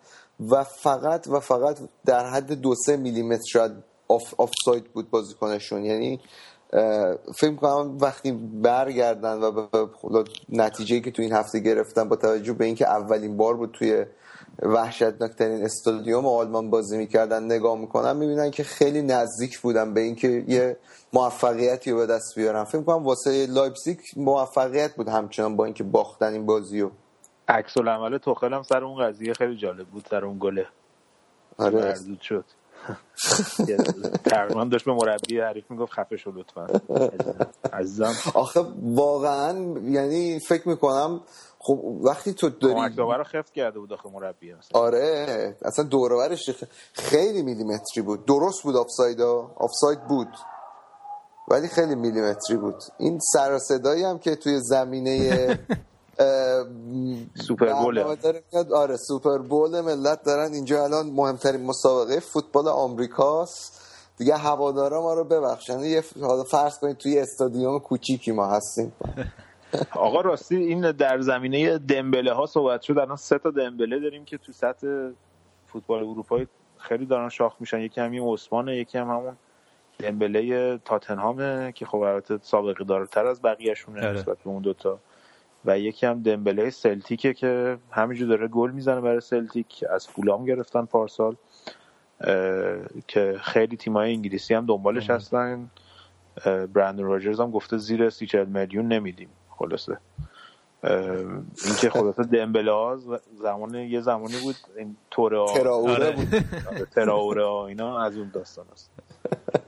و فقط و فقط در حد دو سه میلیمتر شاید آف, آف ساید بود بازیکنشون. یعنی فکر می‌کنم وقتی برگردن و به نتیجه که تو این هفته گرفتن با توجه به اینکه اولین بار بود توی وحشتناکترین استادیوم آلمان بازی می‌کردن نگاه می‌کنن می‌بینن که خیلی نزدیک بودن به اینکه یه موفقیتی رو به دست بیارن. فکر کنم واسه لایپزیگ موفقیت بود همچنان با اینکه باختن این بازی رو. عکس العمل توخل هم سر اون قضیه خیلی جالب بود سر اون گله. آره. شد. تقریبا داشت به مربی حریف می‌گفت خفه شو لطفا. عزیزم. آخه واقعا یعنی فکر می‌کنم خب وقتی تو داری رو خفت کرده بود آخه مربی مثلا. آره اصلا دورورش خیلی میلیمتری بود. درست بود آفساید آفساید بود. ولی خیلی میلیمتری بود. این سر صدایی هم که توی زمینه سوپر بوله. آره سوپر بول ملت دارن. اینجا الان مهمترین مسابقه فوتبال آمریکاست. دیگه هوادارا ما رو ببخشن. یه حالا فرض کنید توی استادیوم کوچیکی ما هستیم. آقا راستی این در زمینه دمبله ها صحبت شد. الان سه تا دمبله داریم که تو سطح فوتبال اروپایی خیلی دارن شاخ میشن. یکی هم این عثمانه یکی هم همون دمبله تاتنهامه که خب البته سابقه دارتر از بقیه‌شونه آره. نسبت به اون دوتا. و یکی هم دمبله سلتیکه که همینجور داره گل می‌زنه برای سلتیک. از فولام گرفتن پارسال که خیلی تیمای انگلیسی هم دنبالش هستن. برندن راجرز هم گفته زیر سی چهل میلیون نمیدیم. خلاصه. اه، اینکه خلاصه دمبله ها زمان یه زمانی بود این توره ها تراوره آره. بود. تراوره ها اینا از اون داستان است.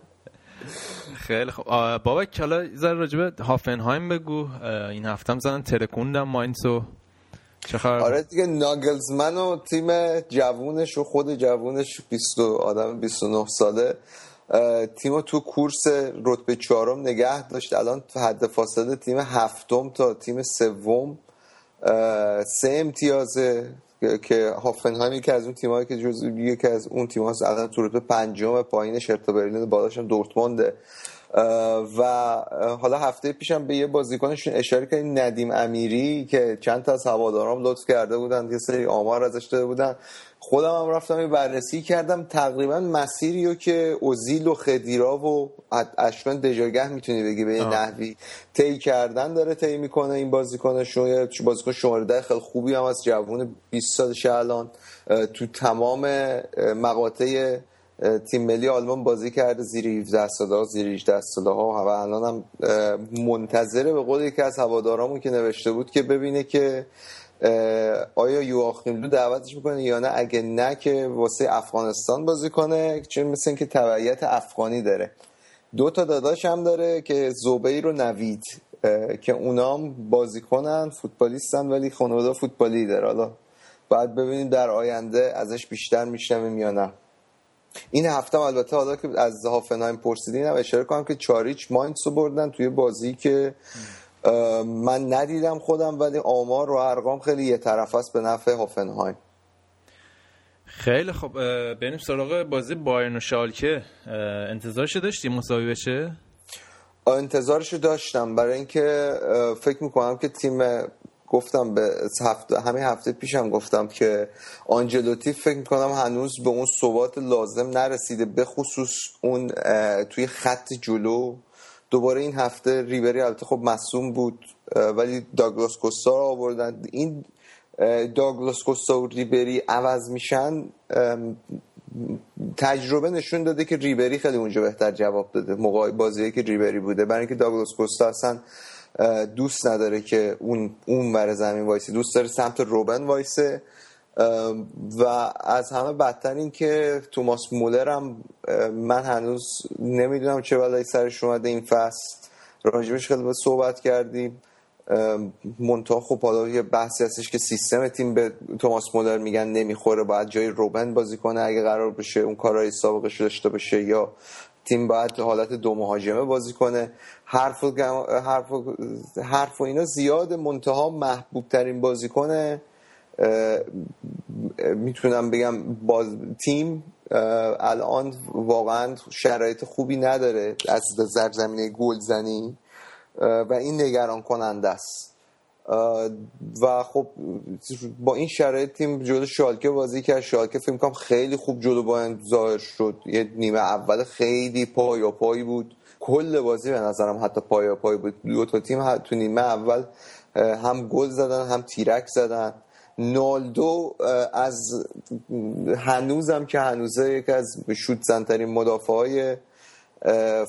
خیلی آه، بابک حالا یه ذره راجع به هافنهایم بگو. این هفته هم زدن ترکوندم ماینسو. چه خبر؟ آره دیگه ناگلزمن و تیم جوونش و خود جوونش 20 و- آدم 29 ساله. تیم تو کورس رتبه چهارم نگه داشت. الان تو حد فاصله تیم هفتم تا تیم سوم. سه امتیازه. که- که هافنهایم یکی از اون تیمایی که جز یکی از اون تیم هاست الان تو رتبه پنجم پایینش ارتا برلین بالاش دورتمونده. و حالا هفته پیشم به یه بازیکنشون اشاره کردیم ندیم امیری که چند تا از هوادارام لطف کرده بودن یه سری آمار ازش داده بودن. خودم هم رفتم یه بررسی کردم. تقریبا مسیری رو که اوزیل و خدیرا و اشکان دژاگه می‌تونی بگی به نحوی طی کردن داره طی می‌کنه این بازیکنشون. یه بازیکن شماره ده خیلی خوبی هم از جوون 20 سالشه الان تو تمام مقاطع تیم ملی آلمان بازی کرده. زیر 17 ساله زیر 18 ساله ها. و الان هم منتظره به قول یکی از هوادارامون که نوشته بود که ببینه که آیا یواخیم دعوتش می‌کنه یا نه؟ اگه نه که واسه افغانستان بازی کنه چون مثل اینکه تبعیت افغانی داره. دو تا داداش هم داره که زبیر و نوید که اونام بازی کنن فوتبالیستن ولی خانواده فوتبالی داره. حالا باید ببینیم در آینده ازش بیشتر میشنویم یا نه. این هفته البته حالا که از هافنهایم پرسیدین هم اشاره کنم که چاریچ ماینتس رو بردن توی بازی که من ندیدم خودم ولی آمار و ارقام خیلی یه طرف است به نفع هافنهایم. خیلی خب بریم سراغ بازی بایرن و شالکه. انتظارش داشتی مساوی بشه؟ انتظارش داشتم. برای اینکه فکر می‌کنم که تیم گفتم به هفته همه هفته پیشم گفتم که آنجلوتی فکر می‌کنم هنوز به اون ثبات لازم نرسیده به خصوص اون توی خط جلو. دوباره این هفته ریبری البته خب مصوم بود ولی داگلاس کوستا رو آوردن. این داگلاس کوستا و ریبری عوض میشن تجربه نشون داده که ریبری خیلی اونجا بهتر جواب داده موقع بازی که ریبری بوده. برای اینکه داگلاس کوستا اصلا دوست نداره که اون اون ور زمین وایسی دوست داره سمت روبن وایسه. و از همه بدتر این که توماس مولر هم من هنوز نمی‌دونم چه بلایی سرش اومده این فصل. راجبش خیلی صحبت کردیم. منتها خب حالا یه بحثی هستش که سیستم تیم به توماس مولر میگن نمی‌خوره. باید جای روبن بازی کنه اگه قرار بشه اون کارهای سابقش داشته باشه. یا تیم باید حالت دو مهاجمه بازی کنه. حرف و, حرف و, حرف و اینا زیاد منتها محبوب ترین بازی کنه می‌تونم بگم باز تیم الان واقعا شرایط خوبی نداره از زمینه گل زنی و این نگران کننده است و خب با این شرایط تیم جلو شالکه بازی کرد. شالکه فکر کنم خیلی خوب جلو با ظاهر شد. یه نیمه اول خیلی پای پایی بود. کل بازی به نظرم حتی پای پای بود. دو تا تیم تو نیمه اول هم گل زدن هم تیرک زدن. نالدو از هنوزم که هنوزه یکی از شوت زنترین مدافع های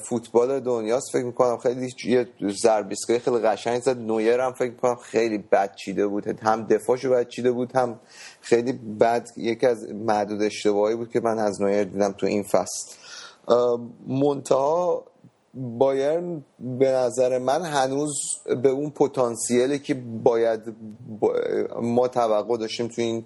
فوتبال دنیاست. فکر می‌کنم خیلی یه زربیسکای خیلی قشنگ زد. نویر هم فکر می‌کنم خیلی بد چیده بود. هم دفاعشو بد چیده بود هم خیلی بد یکی از معدود اشتباهی بود که من از نویر دیدم تو این فصل. منتها بایرن به نظر من هنوز به اون پتانسیلی که باید ما توقع داشتیم تو این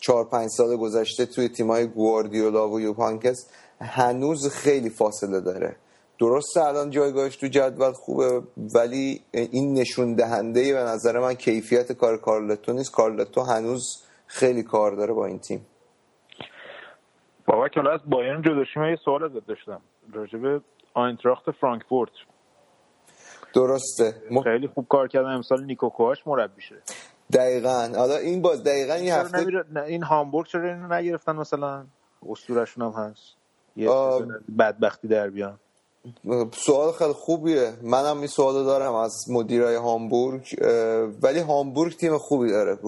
چهار پنج سال گذشته توی تیمای گواردیولا و یوپانکس هنوز خیلی فاصله داره. درسته الان جایگاهش تو جدول خوبه ولی این نشون دهنده به نظر من کیفیت کار کارلتو نیست. کارلتو هنوز خیلی کار داره با این تیم. بابا که از بایرن من یه سوال ازت داشتم. راجبه آینتراخت فرانکفورت. درسته. خیلی خوب کار کردن. امسال نیکو کوهاش مربی شده دقیقا. حالا این باز دقیقا این هفته این هامبورگ چرا اینو نگرفتن مثلا؟ اسطورشون هم هست. یه بدبختی در بیان. سوال خیلی خوبیه. منم این سوال دارم از مدیرای هامبورگ ولی هامبورگ تیم خوبی داره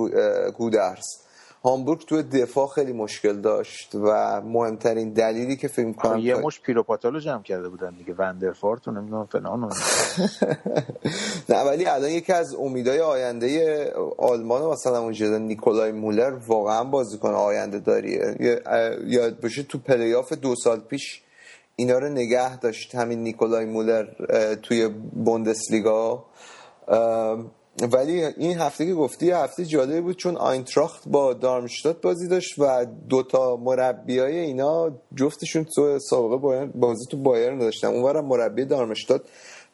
گودرس هامبورگ تو دفاع خیلی مشکل داشت و مهمترین دلیلی که فکر کنم یه مش پیروپاتالو جمع کرده بودن دیگه. وندرفارت و نمی‌دونم فلان نه ولی الان یکی از امیدای آینده آلمان مثلا اونجا نیکولای مولر واقعا بازیکن آینده داریه. یاد باشه تو پلیاف دو سال پیش اینا رو نگه داشت همین نیکولای مولر توی بوندسلیگا. ولی این هفته که گفتی هفته جالبی بود چون آینتراخت با دارمشتات بازی داشت و دوتا مربی های اینا جفتشون تو سابقه بازی تو بایرن داشتن. اونورم مربی دارمشتات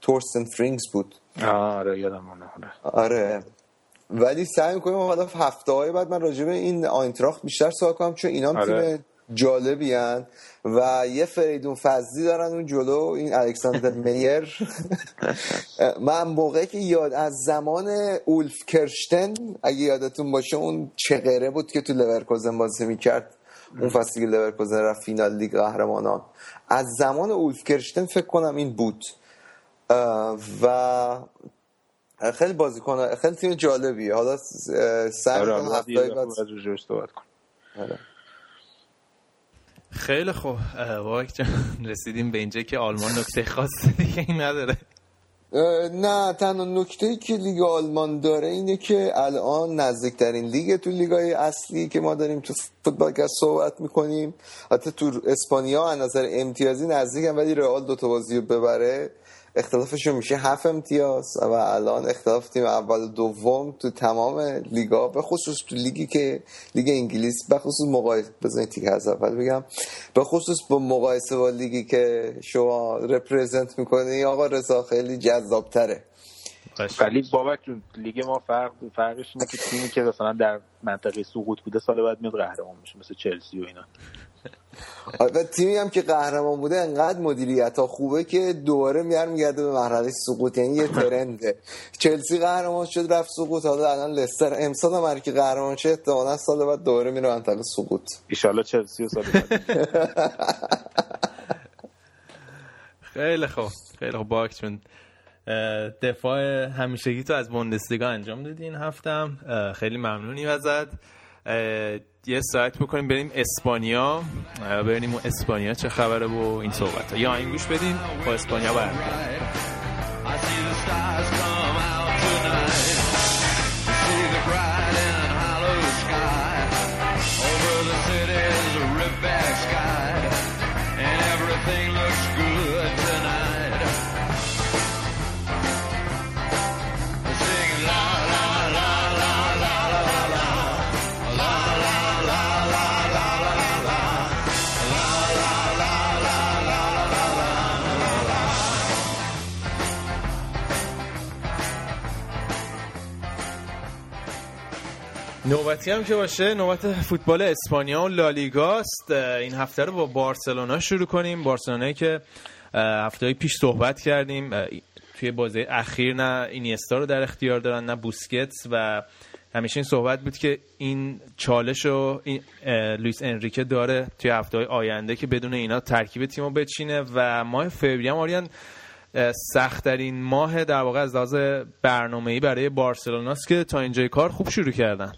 تورستن فرینگز بود. آره یادم آره. ولی سعی می‌کنیم حالا هفته های بعد من راجع به این آینتراخت بیشتر صحبت کنم چون اینا آره. تیم جالبی هن و یه فریدون فضلی دارن اون جلو این الکساندر میر. من موقعی که یاد از زمان اولف کرشتن اگه یادتون باشه اون چغره بود که تو لورکوزن بازی می‌کرد. اون فصلی که لورکوزن رفت فینال لیگ قهرمانان. از زمان اولف کرشتن فکر کنم این بود. و خیلی بازیکن خیلی تیم جالبیه. حالا صبر کنم دیگه بعد باید راجعش صحبت کنیم. خیلی خوب. جان رسیدیم به اینجا که آلمان نکته خاصی دیگه ای نداره. نه تنها نکته که لیگ آلمان داره اینه که الان نزدیکترین لیگ تو لیگای اصلی که ما داریم تو فوتبال که صحبت می‌کنیم. حتی تو اسپانیا از نظر امتیازی نزدیکن ولی رئال دوتا بازی رو ببره. اختلافشون میشه هفت امتیاز و الان اختلاف تیم اول و دوم تو تمام لیگا به خصوص تو لیگی که لیگ انگلیس به خصوص مقایسه بزنید تیک از اول بگم. به خصوص با مقایسه با لیگی که شما رپرزنت می‌کنی آقا رضا خیلی جذابتره. ولی بابک جون لیگ ما فرق فرقش اینه که تیمی که مثلا در منطقه سقوط بوده سال بعد میاد قهرمان میشه مثل چلسی و اینا. و تیمی هم که قهرمان بوده انقدر مدیریت ها خوبه که دوباره میار میگرده به مرحله سقوط. یعنی یه ترنده. چلسی قهرمان شد رفت سقوط. حالا الان لستر. امسال هم کی قهرمان شه احتمالاً سال بعد دوباره میره منطقه سقوط. ایشالله چلسی و سال بعد. خیلی خوب. خیلی خوب. باک چون اه، دفاع همیشگی تو از بوندسلیگا انجام دادی این هفتم خیلی ممنونی ازت. یه ساعت بکنیم بریم اسپانیا. اون اسپانیا چه خبره و این صحبت یا این گوش بدین با اسپانیا برمیگردیم. نوبتی هم که باشه نوبت فوتبال اسپانیا و لالیگاست این هفته رو با بارسلونا شروع کنیم. بارسلونایی که هفته های پیش صحبت کردیم. توی بازی اخیر نه اینیستا رو در اختیار دارن نه بوسکتس و همیشه این صحبت بود که این چالش رو این اه، لوئیس انریکه داره توی هفته های آینده که بدون اینا ترکیب تیم رو بچینه و ماه فوریه هم آریان سختترین ماه در واقع از لحاظ برنامه‌ای برای بارسلوناست که تا اینجای کار خوب شروع کردن.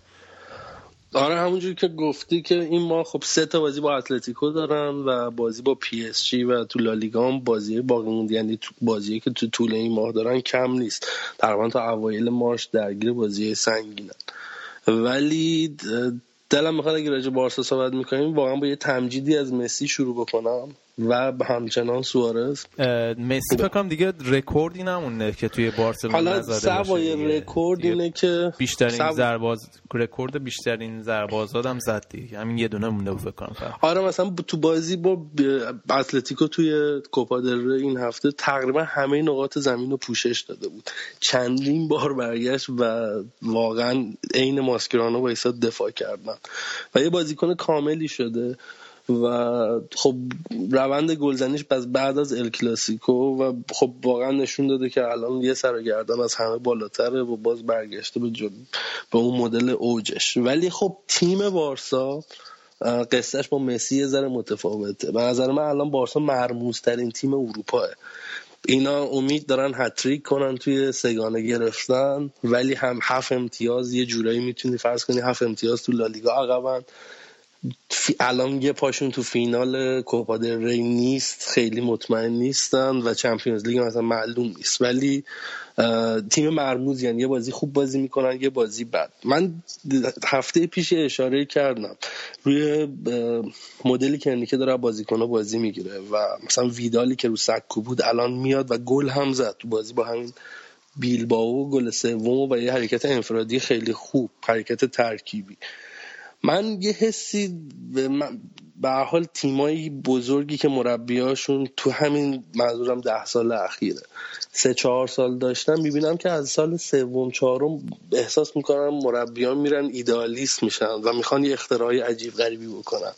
آره همونجوری که گفتی که این ما خب سه تا بازی با اتلتیکو دارن و بازی با پی اس جی و تو لالیگا هم بازی باقی مونده. یعنی بازی که تو طول این ماه دارن کم نیست. تقریبا تا اوایل مارس درگیر بازی سنگینن. ولی دلم می‌خواد اگه راجع بارسا صحبت می‌کنیم واقعا با یه تمجیدی از مسی شروع بکنم. و همچنان سوارز. مسی فکر کنم دیگه رکوردی نمونده که توی بارسلونا حالا سوای. رکورد اینه که بیشترین سو- ضربه آزاد رکورد بیشترین ضربه آزاد هم زد دیگه. همین یه دونه مونده فکر کنم. آره مثلا تو بازی با اتلتیکو توی کوپا دل این هفته تقریبا همه نقاط زمین رو پوشش داده بود. چندین بار برگشت و واقعا عین ماسکرانو وایساد دفاع کردن. و یه بازیکن کاملی شده. و خب روند گلزنیش پس بعد از ال کلاسیکو و خب واقعا نشون داده که الان یه سر گردن از همه بالاتره و باز برگشته به, جل... به اون مدل اوجش. ولی خب تیم بارسا قصهش با مسی یه ذره متفاوته. به نظر من الان بارسا مرموزترین تیم اروپاه. اینا امید دارن هتریک کنن توی سگانه گرفتن ولی هم هفت امتیاز یه جورایی می‌تونی فرض کنی هفت امتیاز تو لالیگا عقبن. الان یه پاشون تو فینال کوپا ری نیست خیلی مطمئن نیستن و چمپیونز لیگ مثلا معلوم نیست. ولی تیم مرموز یعنی یه بازی خوب بازی می‌کنن یه بازی بد. من هفته پیش اشاره کردم. روی مدلی که انریکه داره بازیکنها بازی می‌گیره و مثلا ویدالی که رو سکو بود الان میاد و گل هم زد. تو بازی با همین بیلباو گل سوم و یه حرکت انفرادی خیلی خوب حرکت ترکیبی. من یه حسی به, من... به حال تیمایی بزرگی که مربیاشون تو همین منظورم ده سال اخیره. سه چهار سال داشتم می‌بینم که از سال سوم چهارم احساس می‌کنم مربیان میرن ایدالیست میشن و می‌خوان یه اختراعی عجیب غریبی بکنن.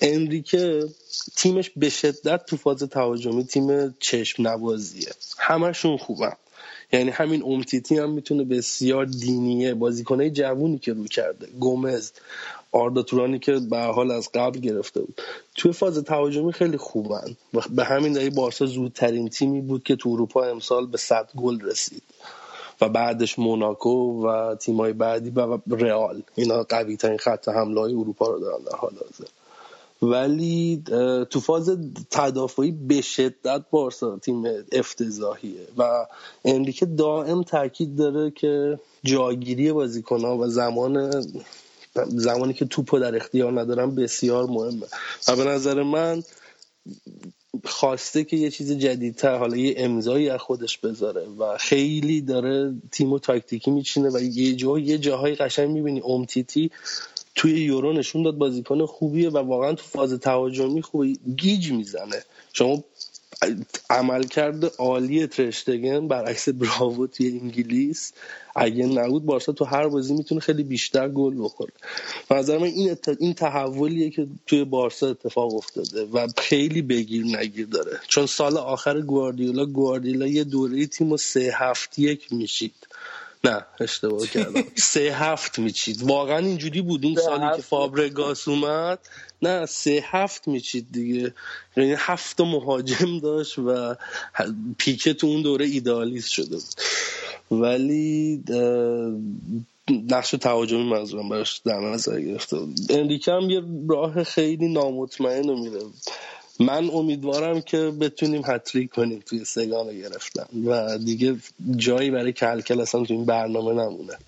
انریکه تیمش به شدت تو فاز تهاجمی تیم چشم نوازیه همشون خوبن. یعنی همین امتیتی هم می‌تونه بسیار دینیه. بازیکنه جوونی که رو کرده. گومز آردا تورانی که به حال از قبل گرفته بود. توی فاز تهاجمی خیلی خوبن. به همین دلیل بارسا زودترین تیمی بود که تو اروپا امسال به 100 گل رسید. و بعدش موناکو و تیمای بعدی و رئال. اینا قوی ترین خط حمله های اروپا رو دارن در حال حاضر. ولی تو فاز تدافعی به شدت بارسا تیم افتضاحیه و انریکه دائم تاکید داره که جاگیری بازیکنها و زمان زمانی که توپو در اختیار ندارن بسیار مهمه. و به نظر من خواسته که یه چیز جدیدتر حالا یه امضایی از خودش بذاره و خیلی داره تیم و تاکتیکی میچینه و یه جا یه جاهای قشنگ می‌بینی. امتیتی توی یورو نشون داد بازیکن خوبیه و واقعا تو فاز تهاجمی خوبه گیج می‌زنه. شما عملکرد عالی ترشتگن برعکس براوو توی انگلیس اگه نبود بارسا تو هر بازی می‌تونه خیلی بیشتر گل بخوره. و نظر من این این تحولیه که توی بارسا اتفاق افتاده و خیلی بگیر نگیر داره. چون سال آخر گواردیولا گواردیولا یه دوره تیم و سه هفت یک میشید نه اشتباه کردم. سه هفت میچید. واقعا اینجوری بود؟ اون سالی که فابرگاس اومد؟ نه سه هفت میچید دیگه. یعنی هفت مهاجم داشت و پیکه تو اون دوره ایدالیست شده بود. ولی نقش تهاجمی منظورم براش در نظر گرفته انریکه هم یه راه خیلی نامطمئن رو میره من امیدوارم که بتونیم هتریک کنیم توی سگانه گرفتن. و دیگه جایی برای کلکل اصلا تو این برنامه نمونه.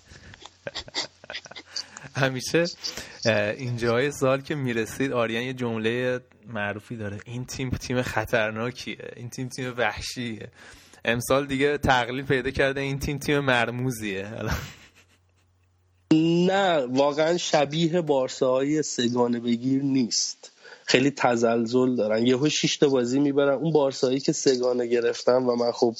همیشه اینجای سال که می‌رسید آریان یه جمله معروفی داره. این تیم تیم خطرناکیه. این تیم تیم وحشیه. امسال دیگه تقلیل پیدا کرده این تیم تیم مرموزیه. نه واقعا شبیه بارساهای سگانه بگیر نیست. خیلی تزلزل دارن. یهو شش تا بازی می‌برن. اون بارسایی که سگانه گرفتن و من خب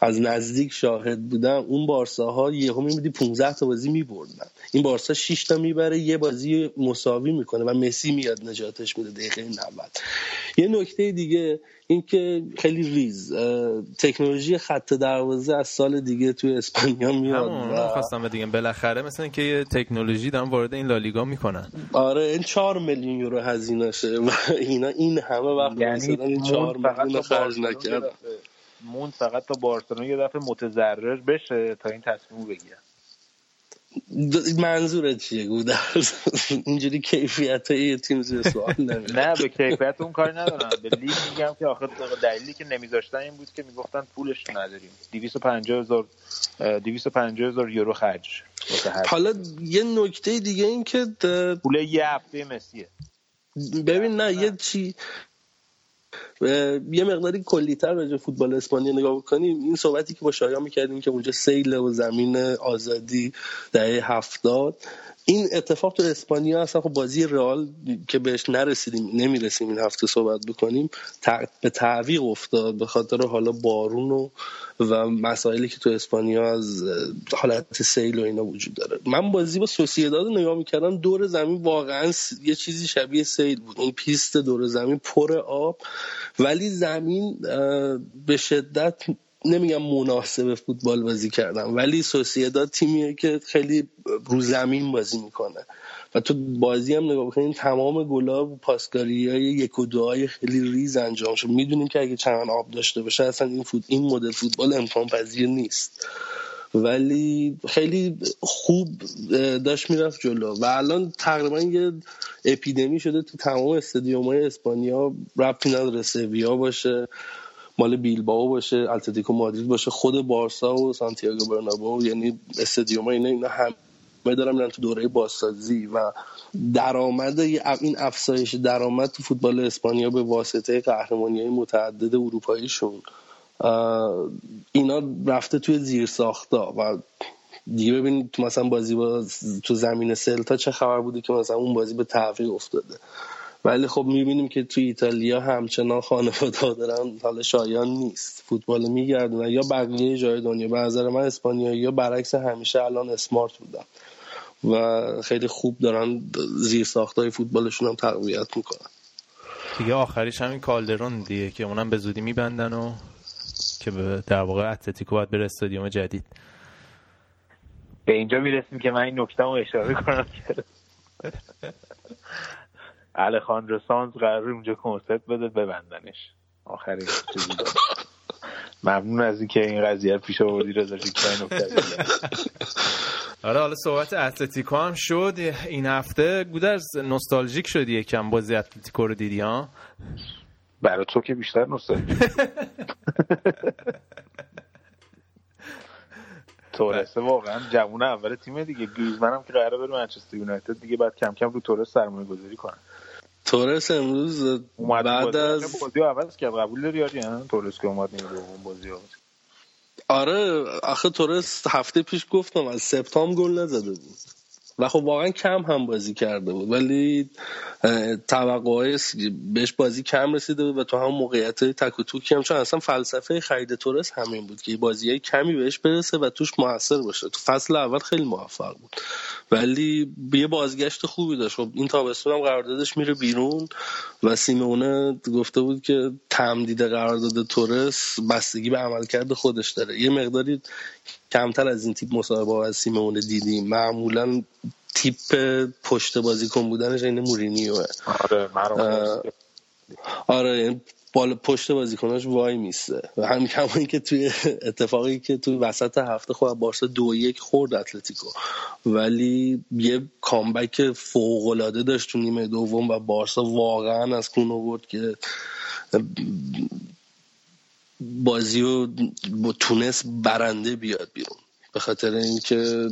از نزدیک شاهد بودم اون بارساها یهو می‌بینی 15 تا بازی میبردن. این بارسا 6 تا می‌بره یه بازی مساوی می‌کنه و مسی میاد نجاتش میده دقیقه 90 یه نکته دیگه اینکه خیلی ریز تکنولوژی خط دروازه از سال دیگه توی اسپانیا میاد و خواستم دیگه بالاخره مثلا که یه تکنولوژی دارن وارد این لالیگا می‌کنن. آره این 4 میلیون یورو هزینه شه و اینا این همه وقت یعنی مثلا این 4 میلیون خرج نکردن موند فقط تا بارسلونا یه دفعه متضرر بشه تا این تصمیم بگیره منظورت چیه گودرز اینجوری کیفیت یه تیم زیر سوال نه به کیفیت اون کاری ندارم. به لیگ میگم که آخر دلیلی که نمیذاشتن این بود که می‌گفتن پولش نداریم. 250 هزار 250 هزار یورو خرج حالا یه نکته دیگه این که پول یه هفته مسیه. ببین نه. یه چی یه مقداری کلیتر راجع فوتبال اسپانیا نگاه بکنیم. این صحبتی که با شایان می‌کردیم که اونجا سیل و زمین آزادی دهه هفتاد این اتفاق تو اسپانیا اصلا خب بازی رئال که بهش نرسیدیم نمی‌رسیم این هفته صحبت بکنیم به تعویق افتاد به خاطر حالا بارون و و مسائلی که تو اسپانیا از حالت سیل و اینا وجود داره. من بازی با سوسیداد نگاه می‌کردم دور زمین واقعا یه چیزی شبیه سیل بود اون پیست دور زمین پر آب ولی زمین به شدت نمیگم مناسب فوتبال بازی کردم ولی سوسیداد تیمیه که خیلی رو زمین بازی می‌کنه. و تو بازی هم نگاه بکنیم تمام گلاب و پاسکاری های یک و دوهای خیلی ریز انجام شد. می‌دونیم که اگه چند آب داشته باشه اصلا این فوت این مدل فوتبال امکان پذیر نیست. ولی خیلی خوب داشت می‌رفت جلو. و الان تقریبا یه اپیدمی شده تو تمام استادیوم های اسپانیا ربطی نداره سویا باشه. مال بیلباو باشه اتلتیکو مادرید باشه خود بارسا و سانتیاگو برنابو یعنی استادیوم اینا اینا هم دارم تو دوره بازسازی و درآمد این افزایش درآمد تو فوتبال اسپانیا به واسطه قهرمانی های متعدد اروپاییشون. اینا رفته توی زیر ساختا و دیگه ببینید مثلا بازی با تو زمین سلتا چه خبر بوده که مثلا اون بازی به تعویق افتاده. ولی خب می‌بینیم که تو ایتالیا همچنان خانواده دارن حالا شایان نیست. فوتبال میگردونن یا بقیه جای دنیا. به نظر من اسپانیایی یا برعکس همیشه الان اسمارت بودن. و خیلی خوب دارن زیر ساختای فوتبالشون هم تقویت می‌کنن. دیگه آخریش همین کالدرون دیگه که اونم به زودی میبندن و که به در واقع اتلتیکو باید بره استادیوم جدید. به اینجا می‌رسیم که من این نکته رو اشاره کنم. که الخاندرو سانز قرار اونجا کنسرت بده ببندنش. آخرین چیزی داره. ممنون از اینکه این قضیه پیش آوردی رضا. آره حالا صحبت اتلتیکو هم شد. این هفته گودرز نوستالژیک شدی یکم بازی اتلتیکو رو دیدی ها؟ برای تو که بیشتر نوستالژی تورسه واقعا جوون اول تیم دیگه. گریزمن هم که قراره بره منچستر یونایتد دیگه بعد کم کم رو تورس سرمایه گذاری کنن تورس امروز اومد بعد از بازی عوض کرد. قبول داری یاری تورس که اومد نیمه دوم بازی رو آره آخه تورس هفته پیش گفتم از سپتامبر گل نزده بود. و خب واقعا کم هم بازی کرده بود ولی توقعهای بهش بازی کم رسیده بود و تو هم موقعیت تک و توکی هم چون اصلا فلسفه خرید تورس همین بود که بازی کمی بهش برسه و توش موثر باشه. تو فصل اول خیلی موفق بود ولی یه بازگشت خوبی داشت. خب این تابستون هم قراردادش میره بیرون و سیمونه گفته بود که تمدید قرارداد تورس بستگی به عملکرد خودش داره. یه مقداری کمتر از این تیپ مصاحبه ها از سیمونه دیدیم. معمولا تیپ پشت بازیکن بودنش این مورینیوه آره آره یعنی بالا پشت بازیکناش وای میسته. و همین کمایی که توی اتفاقی که توی وسط هفته خود بارسا دو یک خورد اتلتیکو. ولی یه کامبک فوق العاده داشت تو نیمه دوم و بارسا واقعا از کون آورد که بازی رو با تونست برنده بیاد بیرون. به خاطر اینکه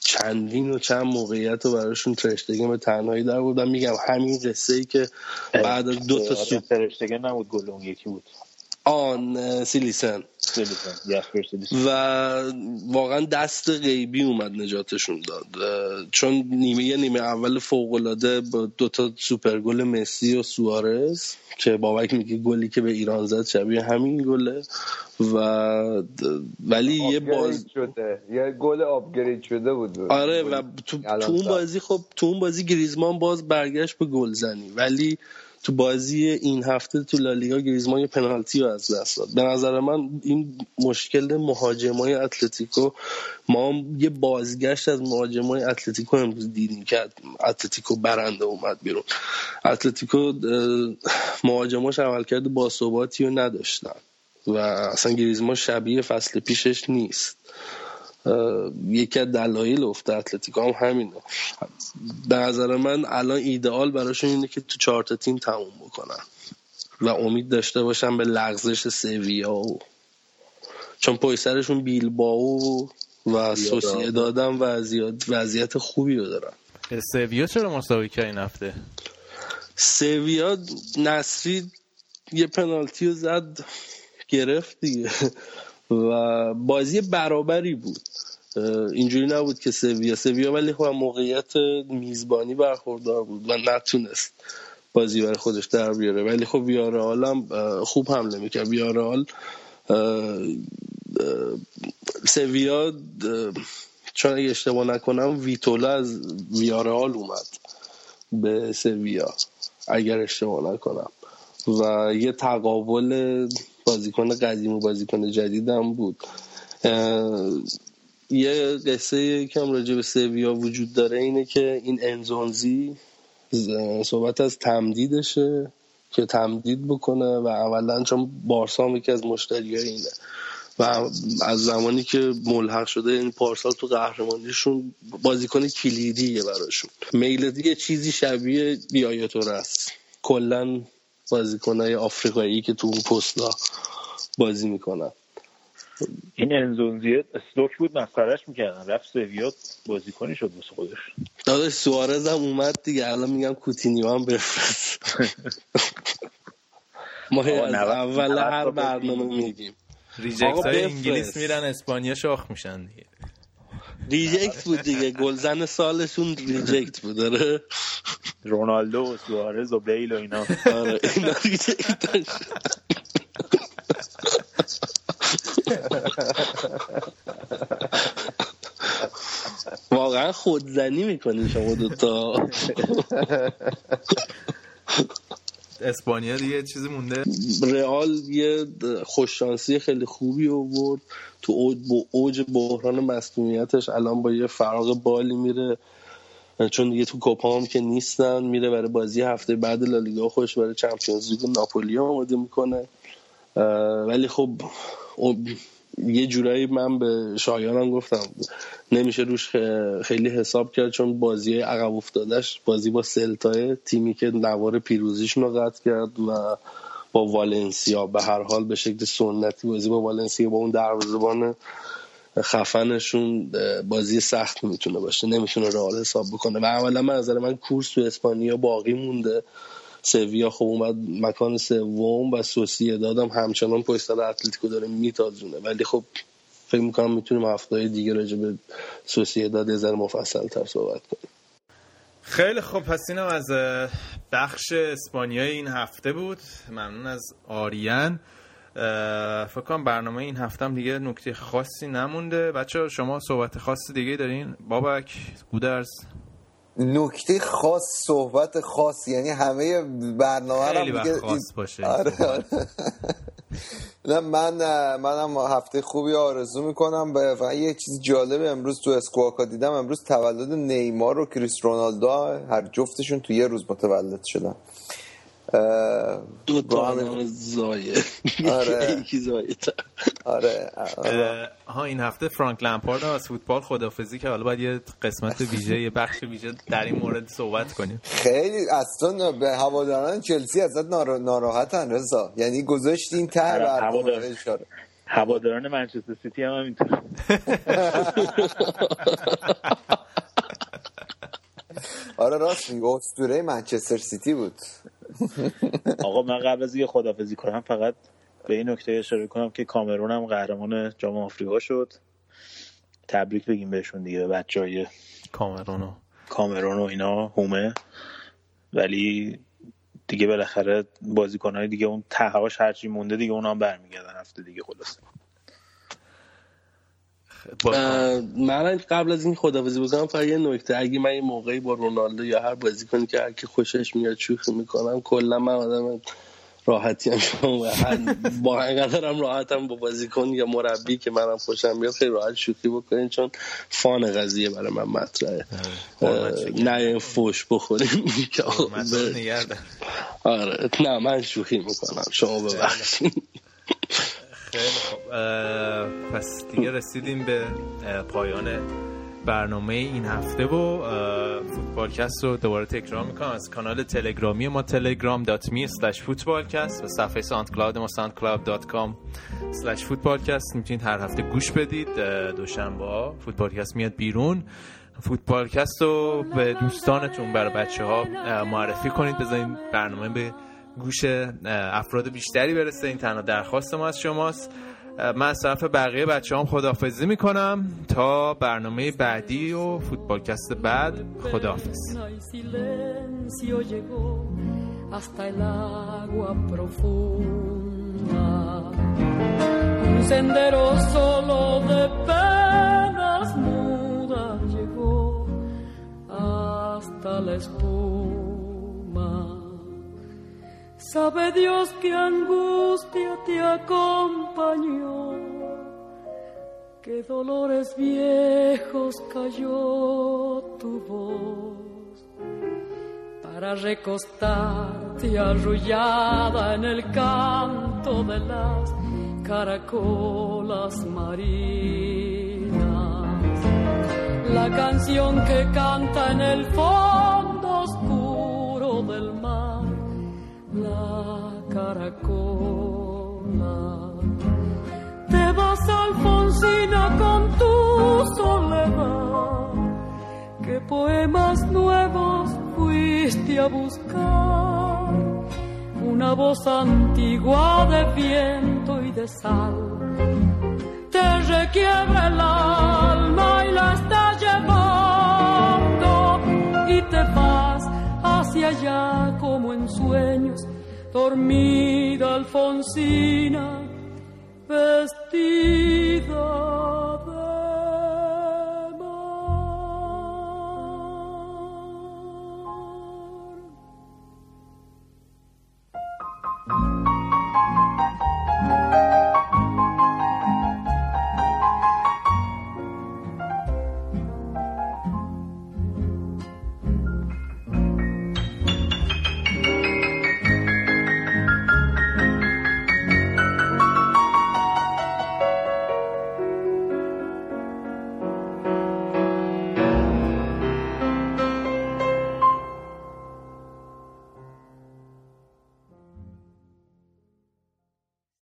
چندین و چند موقعیت رو براشون ترشتگن به تنهایی در بودن میگم همین قصه ای که بعد از دو تا سوپ ترشتگن نبود گل اون یکی بود. آن سیلیسن. و واقعا دست غیبی اومد نجاتشون داد. چون نیمه یه نیمه اول فوق العاده با دو تا سوپر گل مسی و سوارز که بابک میگه گلی که به ایران زد شبیه همین گله. و ولی یه باز شده. یه گل آپگرید شده بود. آره و تو, تو اون بازی خب تو اون بازی گریزمان باز برگشت به گلزنی. ولی تو بازی این هفته تو لالیگا گریزمان یه پنالتی رو از دست داد. به نظر من این مشکل مهاجمای اتلتیکو ما یه بازگشت از مهاجمای اتلتیکو امروز دیدیم که اتلتیکو برنده اومد بیرون. اتلتیکو مهاجماش عملکرد باثباتی رو نداشتن و اصلا گریزمان شبیه فصل پیشش نیست. یکی از دلایل افت اتلتیکو هم همینه. به نظر من الان ایدئال براشون اینه که تو چهار تا تیم تموم بکنن. و امید داشته باشن به لغزش سویا و چون پای سرشون بیلباو و سوسیه دادن وضعیت, وضعیت خوبی رو دارن. سویا چرا مساوی کرد این هفته؟ سویا نصری یه پنالتی رو زد گرفت دیگه. و بازی برابری بود. اینجوری نبود که سویا. سویا ولی خب موقعیت میزبانی برخوردار بود و نتونست بازی برای خودش در بیاره. ولی خب ویارال هم خوب حمله می‌کرد. ویارال سویا چون اگه اشتباه نکنم ویتولا از ویارال اومد به سویا اگر اشتباه نکنم. و یه تقابل بازیکن قدیم و بازیکن جدید هم بود یه قصه کم راجع به سویا وجود داره اینه که این انزونزی صحبت از تمدیدشه که تمدید بکنه و اولا چون بارسا هم یکی از مشتری اینه و از زمانی که ملحق شده این پارسال تو قهرمانیشون بازیکن کلیدیه براشون. میلدی یه چیزی شبیه بیایتور است کلا بازیکنهای آفریقایی که تو اون پستا بازی می‌کنن. این انزونزیه استوک بود مسخرش می‌کردن. رفت سویا بازیکنی شد واسه خودش. داداش سوارز هم اومد دیگه. الان میگم کوتینیو هم بفرست. ما از اول هر برنامه میگیم. reject های انگلیس میرن اسپانیا شاخ میشن دیگه. reject بود دیگه. گلزن سالشون reject بود داره رونالدو و سوارز و بیل و اینا. آره اینا reject واقعا خودزنی می‌کنین شما دوتا. اسپانیا دیگه چیزی مونده؟ رئال یه خوششانسی خیلی خوبی آورد. تو اوج, اوج بحران مصدومیتش الان با یه فراغ بالی میره. چون دیگه تو کوپا هم که نیستن میره برای بازی هفته بعد لالیگا خوش برای چمپیونز لیگ ناپولی آماده می‌کنه. ولی خب یه جورایی من به شایانم گفتم نمیشه روش خیلی حساب کرد چون بازی عقب افتادش بازی با سلتای تیمی که نوار پیروزیشون رو قطع کرد و با والنسیا. به هر حال به شکل سنتی بازی با والنسیا با اون دروازه‌بان خفنشون بازی سخت می‌تونه باشه. نمی‌تونه رئال حساب بکنه. و اولا من نظر من کورس تو اسپانیا باقی مونده. سویا خب اومد مکان سوم و سوسی دادم همچنان پشت سر اتلتیکو داره میتازونه. ولی خب فکر می‌کنم می‌تونیم هفته دیگه راجع به سوسی داد یه مفصل تر صحبت کنیم. خیلی خب پس اینم از بخش اسپانیای این هفته بود. ممنون از آریان. فکر کنم برنامه این هفته هم دیگه نکته خاصی نمونده. بچه شما صحبت خاصی دیگه دارین؟ بابک گودرز. نکته خاص صحبت خاص یعنی همه برنامه خیلی وقت خاص باشه آره آره. نه من منم هفته خوبی آرزو می‌کنم و یه چیز جالب امروز تو اسکواکا دیدم. امروز تولد نیمار و کریس رونالدو هر جفتشون تو یه روز متولد شدن. دو تا زایه. آره. یکی زایه آره ها این هفته فرانک لمپارد از فوتبال خدافزی که حالا باید یه قسمت ویژه یه بخش ویژه در این مورد صحبت کنیم. خیلی اصلا به هواداران چلسی ازت ناراحتن رضا. یعنی گذاشتین ته برنامه اشاره. هواداران منچستر سیتی هم همینطور. آره راست میگه اسطوره منچستر سیتی بود. آقا من قبل از اینکه خدافزی کنم فقط به این نکته اشاره کنم که کامرون هم قهرمان جام آفریقا شد. تبریک بگیم بهشون دیگه بچه های کامرونو کامرون و اینا هومه. ولی دیگه بالاخره بازیکنهای دیگه اون تهاش هرچی مونده دیگه اونا هم برمیگردن هفته دیگه خلاصه. من قبل از این خدافزی بکنم فقط یه نکته. اگه من یه موقعی با رونالدو یا هر بازیکنی که هر کی خوشش میاد شوخی می‌کنم کلا من آدم راحتی هم با هم راحتم با بازیکن یا مربی که منم خوشم بیاد خیلی راحت شوخی بکنین چون فان قضیه برای من مطرحه. نه فوش بخوریم. آره نه من شوخی می‌کنم. شما ببخشید. خیلی خب پس دیگه رسیدیم به پایان برنامه این هفته و فوتبالکست رو دوباره تکرار می‌کنم. از کانال تلگرامی ما telegram.me slash فوتبالکست و صفحه ساند کلاود ما soundcloud.com slash فوتبالکست می‌تونید هر هفته گوش بدید. دوشنبه ها فوتبالکست میاد بیرون. فوتبالکست رو به دوستانتون برای بچه ها معرفی کنید. بذارید برنامه به گوش افراد بیشتری برسه. این تنها درخواست ما از شماست. من از طرف بقیه بچه هم خدافزی می‌کنم. تا برنامه بعدی و فوتبالکست بعد خداحافظ. Hasta. Sabe Dios que angustia te acompañó, que dolores viejos cayó tu voz para recostarte arrullada en el canto de las caracolas marinas. La canción que canta en el fondo oscuro del mar la caracola. Te vas, Alfonsina, con tu soledad. ¿Qué poemas nuevos fuiste a buscar? Una voz antigua de viento y de sal te requiebra el alma y la está llevando y te vas hacia allá como en sueños dormida Alfonsina, vestida de mar.